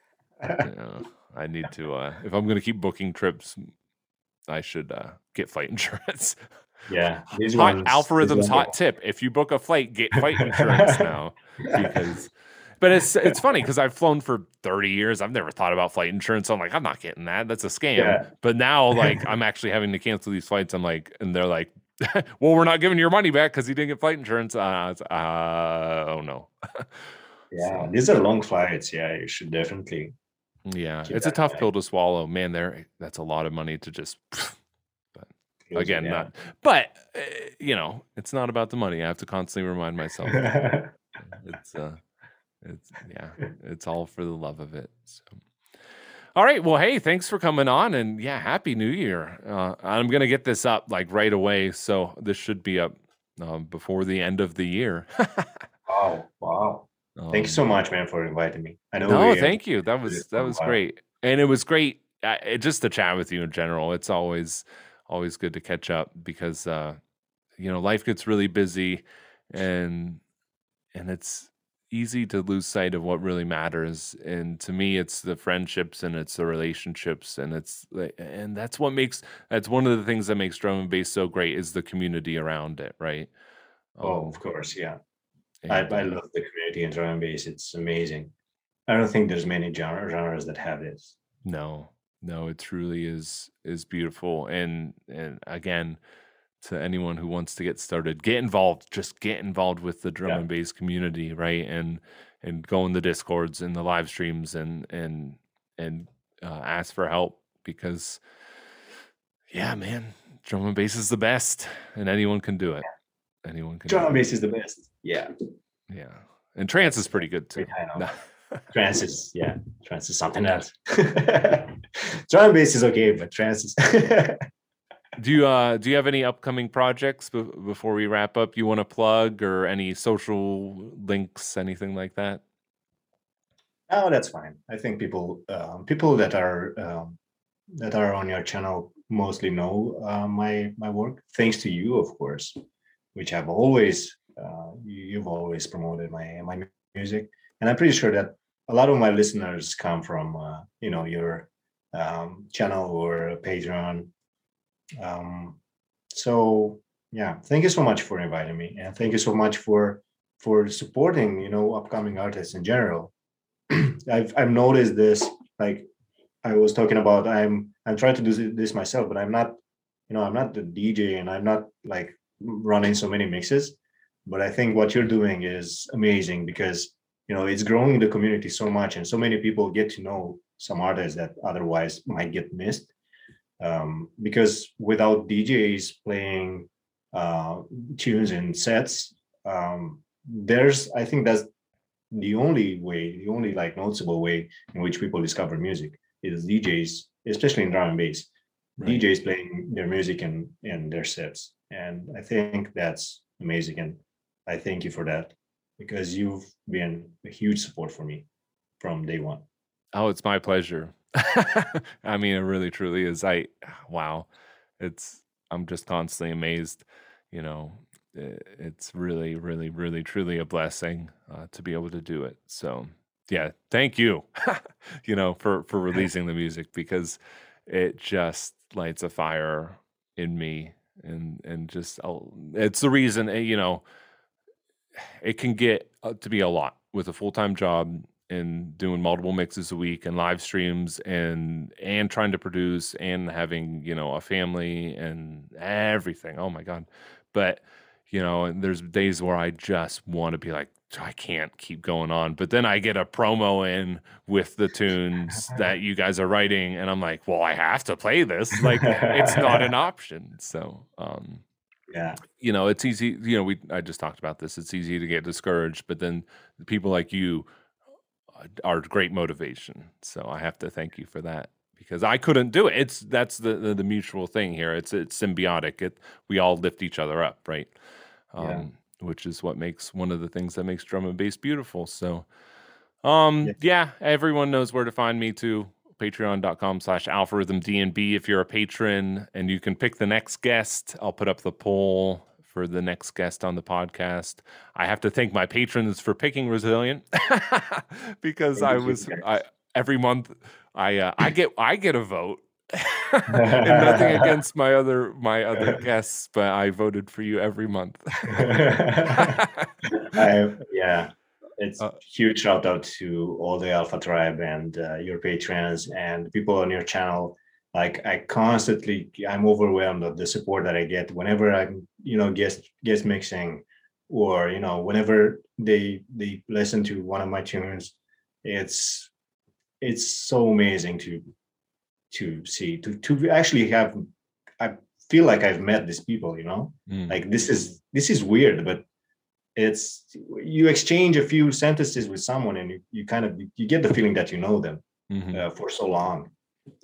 you know, I need to. Uh, if I'm going to keep booking trips, I should uh, get flight insurance. Yeah, these hot ones, algorithms. Hot tip: if you book a flight, get flight insurance now because. But it's it's funny because I've flown for 30 years. I've never thought about flight insurance. I'm like, I'm not getting that. That's a scam. Yeah. But now, like, I'm actually having to cancel these flights. I'm like, and they're like, well, we're not giving your money back because you didn't get flight insurance. Uh, uh oh no. yeah, these are long flights. Yeah, you should definitely. Yeah, it's a tough pill to swallow, man. There, that's a lot of money to just again, not, but uh, you know, it's not about the money. I have to constantly remind myself. it's, uh, it's, yeah, it's all for the love of it. So. All right. Well, hey, thanks for coming on, and yeah, happy New Year. Uh, I'm gonna get this up like right away, so this should be up um, before the end of the year. wow! Wow! Um, Thank you so much, man, for inviting me. I know. No, thank you. That was that was great, and it was great. Uh, just to chat with you in general. It's always always good to catch up because uh, you know life gets really busy and and it's easy to lose sight of what really matters and to me it's the friendships and it's the relationships and it's and that's what makes that's one of the things that makes drum and bass so great is the community around it right Um, oh, of course, yeah. I, I love the community in drum and bass. It's amazing. I don't think there's many genre, genres that have this. No, no, it truly is is beautiful. And and again, to anyone who wants to get started, get involved. Just get involved with the drum yeah. and bass community, right? And and go in the discords and the live streams and and and uh, ask for help because yeah, man, drum and bass is the best, and anyone can do it. Anyone can. Drum and bass is the best. Yeah. Yeah, and trance is pretty good too. trance is yeah, trance is something else. drum bass is okay, but trance is. do you uh do you have any upcoming projects before we wrap up? You want to plug or any social links anything like that? Oh that's fine. I think people um, people that are um, that are on your channel mostly know uh, my my work thanks to you of course which have always uh, you've always promoted my my music. And i'm pretty sure that a lot of my listeners come from uh, you know your um, channel or patreon. Um, so yeah thank you so much for inviting me and thank you so much for for supporting you know upcoming artists in general. I've i've noticed this like i was talking about i'm i'm trying to do this myself but i'm not you know i'm not the dj and i'm not like running so many mixes but i think what you're doing is amazing because you know it's growing the community so much and so many people get to know some artists that otherwise might get missed um, because without DJs playing uh, tunes and sets, um, there's I think that's the only way, the only like noticeable way in which people discover music is DJs, especially in drum and bass. Right. DJs playing their music and in their sets, and I think that's amazing, and I thank you for that because you've been a huge support for me from day one. Oh, it's my pleasure. I mean, it really truly is. I wow, it's I'm just constantly amazed. You know, it's really, really, really, truly a blessing uh, to be able to do it. So yeah, thank you. you know, for for releasing the music because it just lights a fire in me and and just I'll, it's the reason eh, you know it can get uh, to be a lot with a full-time job and doing multiple mixes a week and live streams and and trying to produce and having you know a family and everything. Oh my god. But you know and there's days where i just want to be like i can't keep going on. But then i get a promo in with the tunes that you guys are writing and i'm like well i have to play this. Like it's not an option. So um yeah. you know it's easy you know we i just talked about this. It's easy to get discouraged but then people like you are great motivation. So I have to thank you for that because I couldn't do it. It's that's the the, the mutual thing here. It's it's symbiotic. It we all lift each other up, right? Um, yeah. Which is what makes one of the things that makes drum and bass beautiful. So, um, yeah, yeah everyone knows where to find me too. Patreon.com slash alpharhythm DNB if you're a patron and you can pick the next guest. I'll put up the poll for the next guest on the podcast. I have to thank my patrons for picking Resilient because I was I, every month I uh, I get I get a vote. and nothing against my other my other guests, but I voted for you every month. I, yeah, it's uh, huge shout out to all the Alpha Tribe and uh, your patrons and people on your channel like i constantly i'm overwhelmed of the support that i get whenever i'm you know guest guest mixing or you know whenever they they listen to one of my tunes it's it's so amazing to to see to to actually have i feel like i've met these people you know mm. like this is this is weird but it's you exchange a few sentences with someone and you, you kind of you get the feeling that you know them mm-hmm. uh, for so long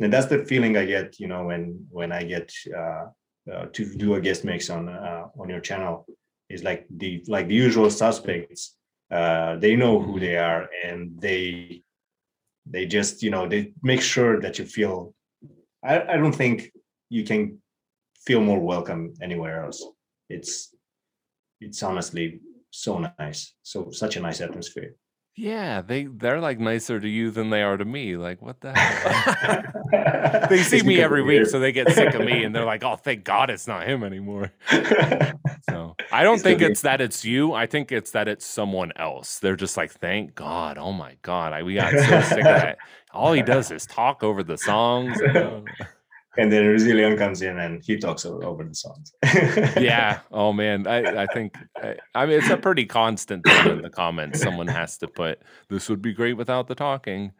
and that's the feeling I get, you know, when when I get uh, uh, to do a guest mix on uh, on your channel. Is like the like the usual suspects. Uh, they know who they are, and they they just you know they make sure that you feel. I, I don't think you can feel more welcome anywhere else. It's it's honestly so nice, so such a nice atmosphere. Yeah, they they're like nicer to you than they are to me. Like, what the hell? they see me every week, so they get sick of me and they're like, oh, thank God it's not him anymore. so I don't think it's that it's you. I think it's that it's someone else. They're just like, thank God. Oh my God. I, we got so sick of that. All he does is talk over the songs. and then Resilient comes in and he talks over the songs. yeah. Oh man. I, I think I, I, mean it's a pretty constant thing in the comments. Someone has to put this would be great without the talking.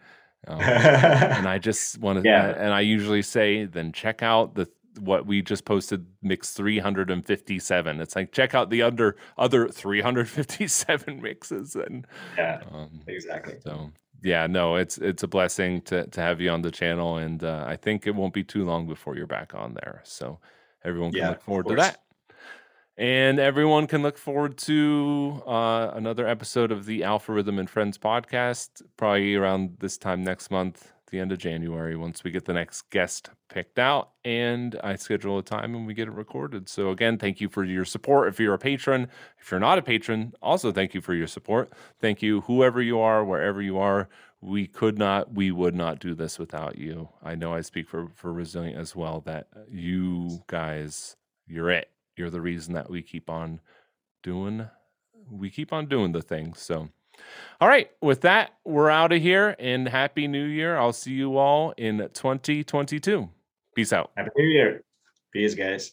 Um, and I just want to yeah. and I usually say then check out the what we just posted mix 357 it's like check out the under other 357 mixes and yeah um, exactly so yeah, no, it's it's a blessing to to have you on the channel, and uh, I think it won't be too long before you're back on there. So everyone can yeah, look forward to that, and everyone can look forward to uh, another episode of the Alpha Rhythm and Friends podcast, probably around this time next month the end of January once we get the next guest picked out and I schedule a time and we get it recorded. So again, thank you for your support. If you're a patron, if you're not a patron, also thank you for your support. Thank you, whoever you are, wherever you are. We could not, we would not do this without you. I know I speak for for Resilient as well. That you guys, you're it. You're the reason that we keep on doing, we keep on doing the things. So all right. With that, we're out of here and happy new year. I'll see you all in 2022. Peace out. Happy new year. Peace, guys.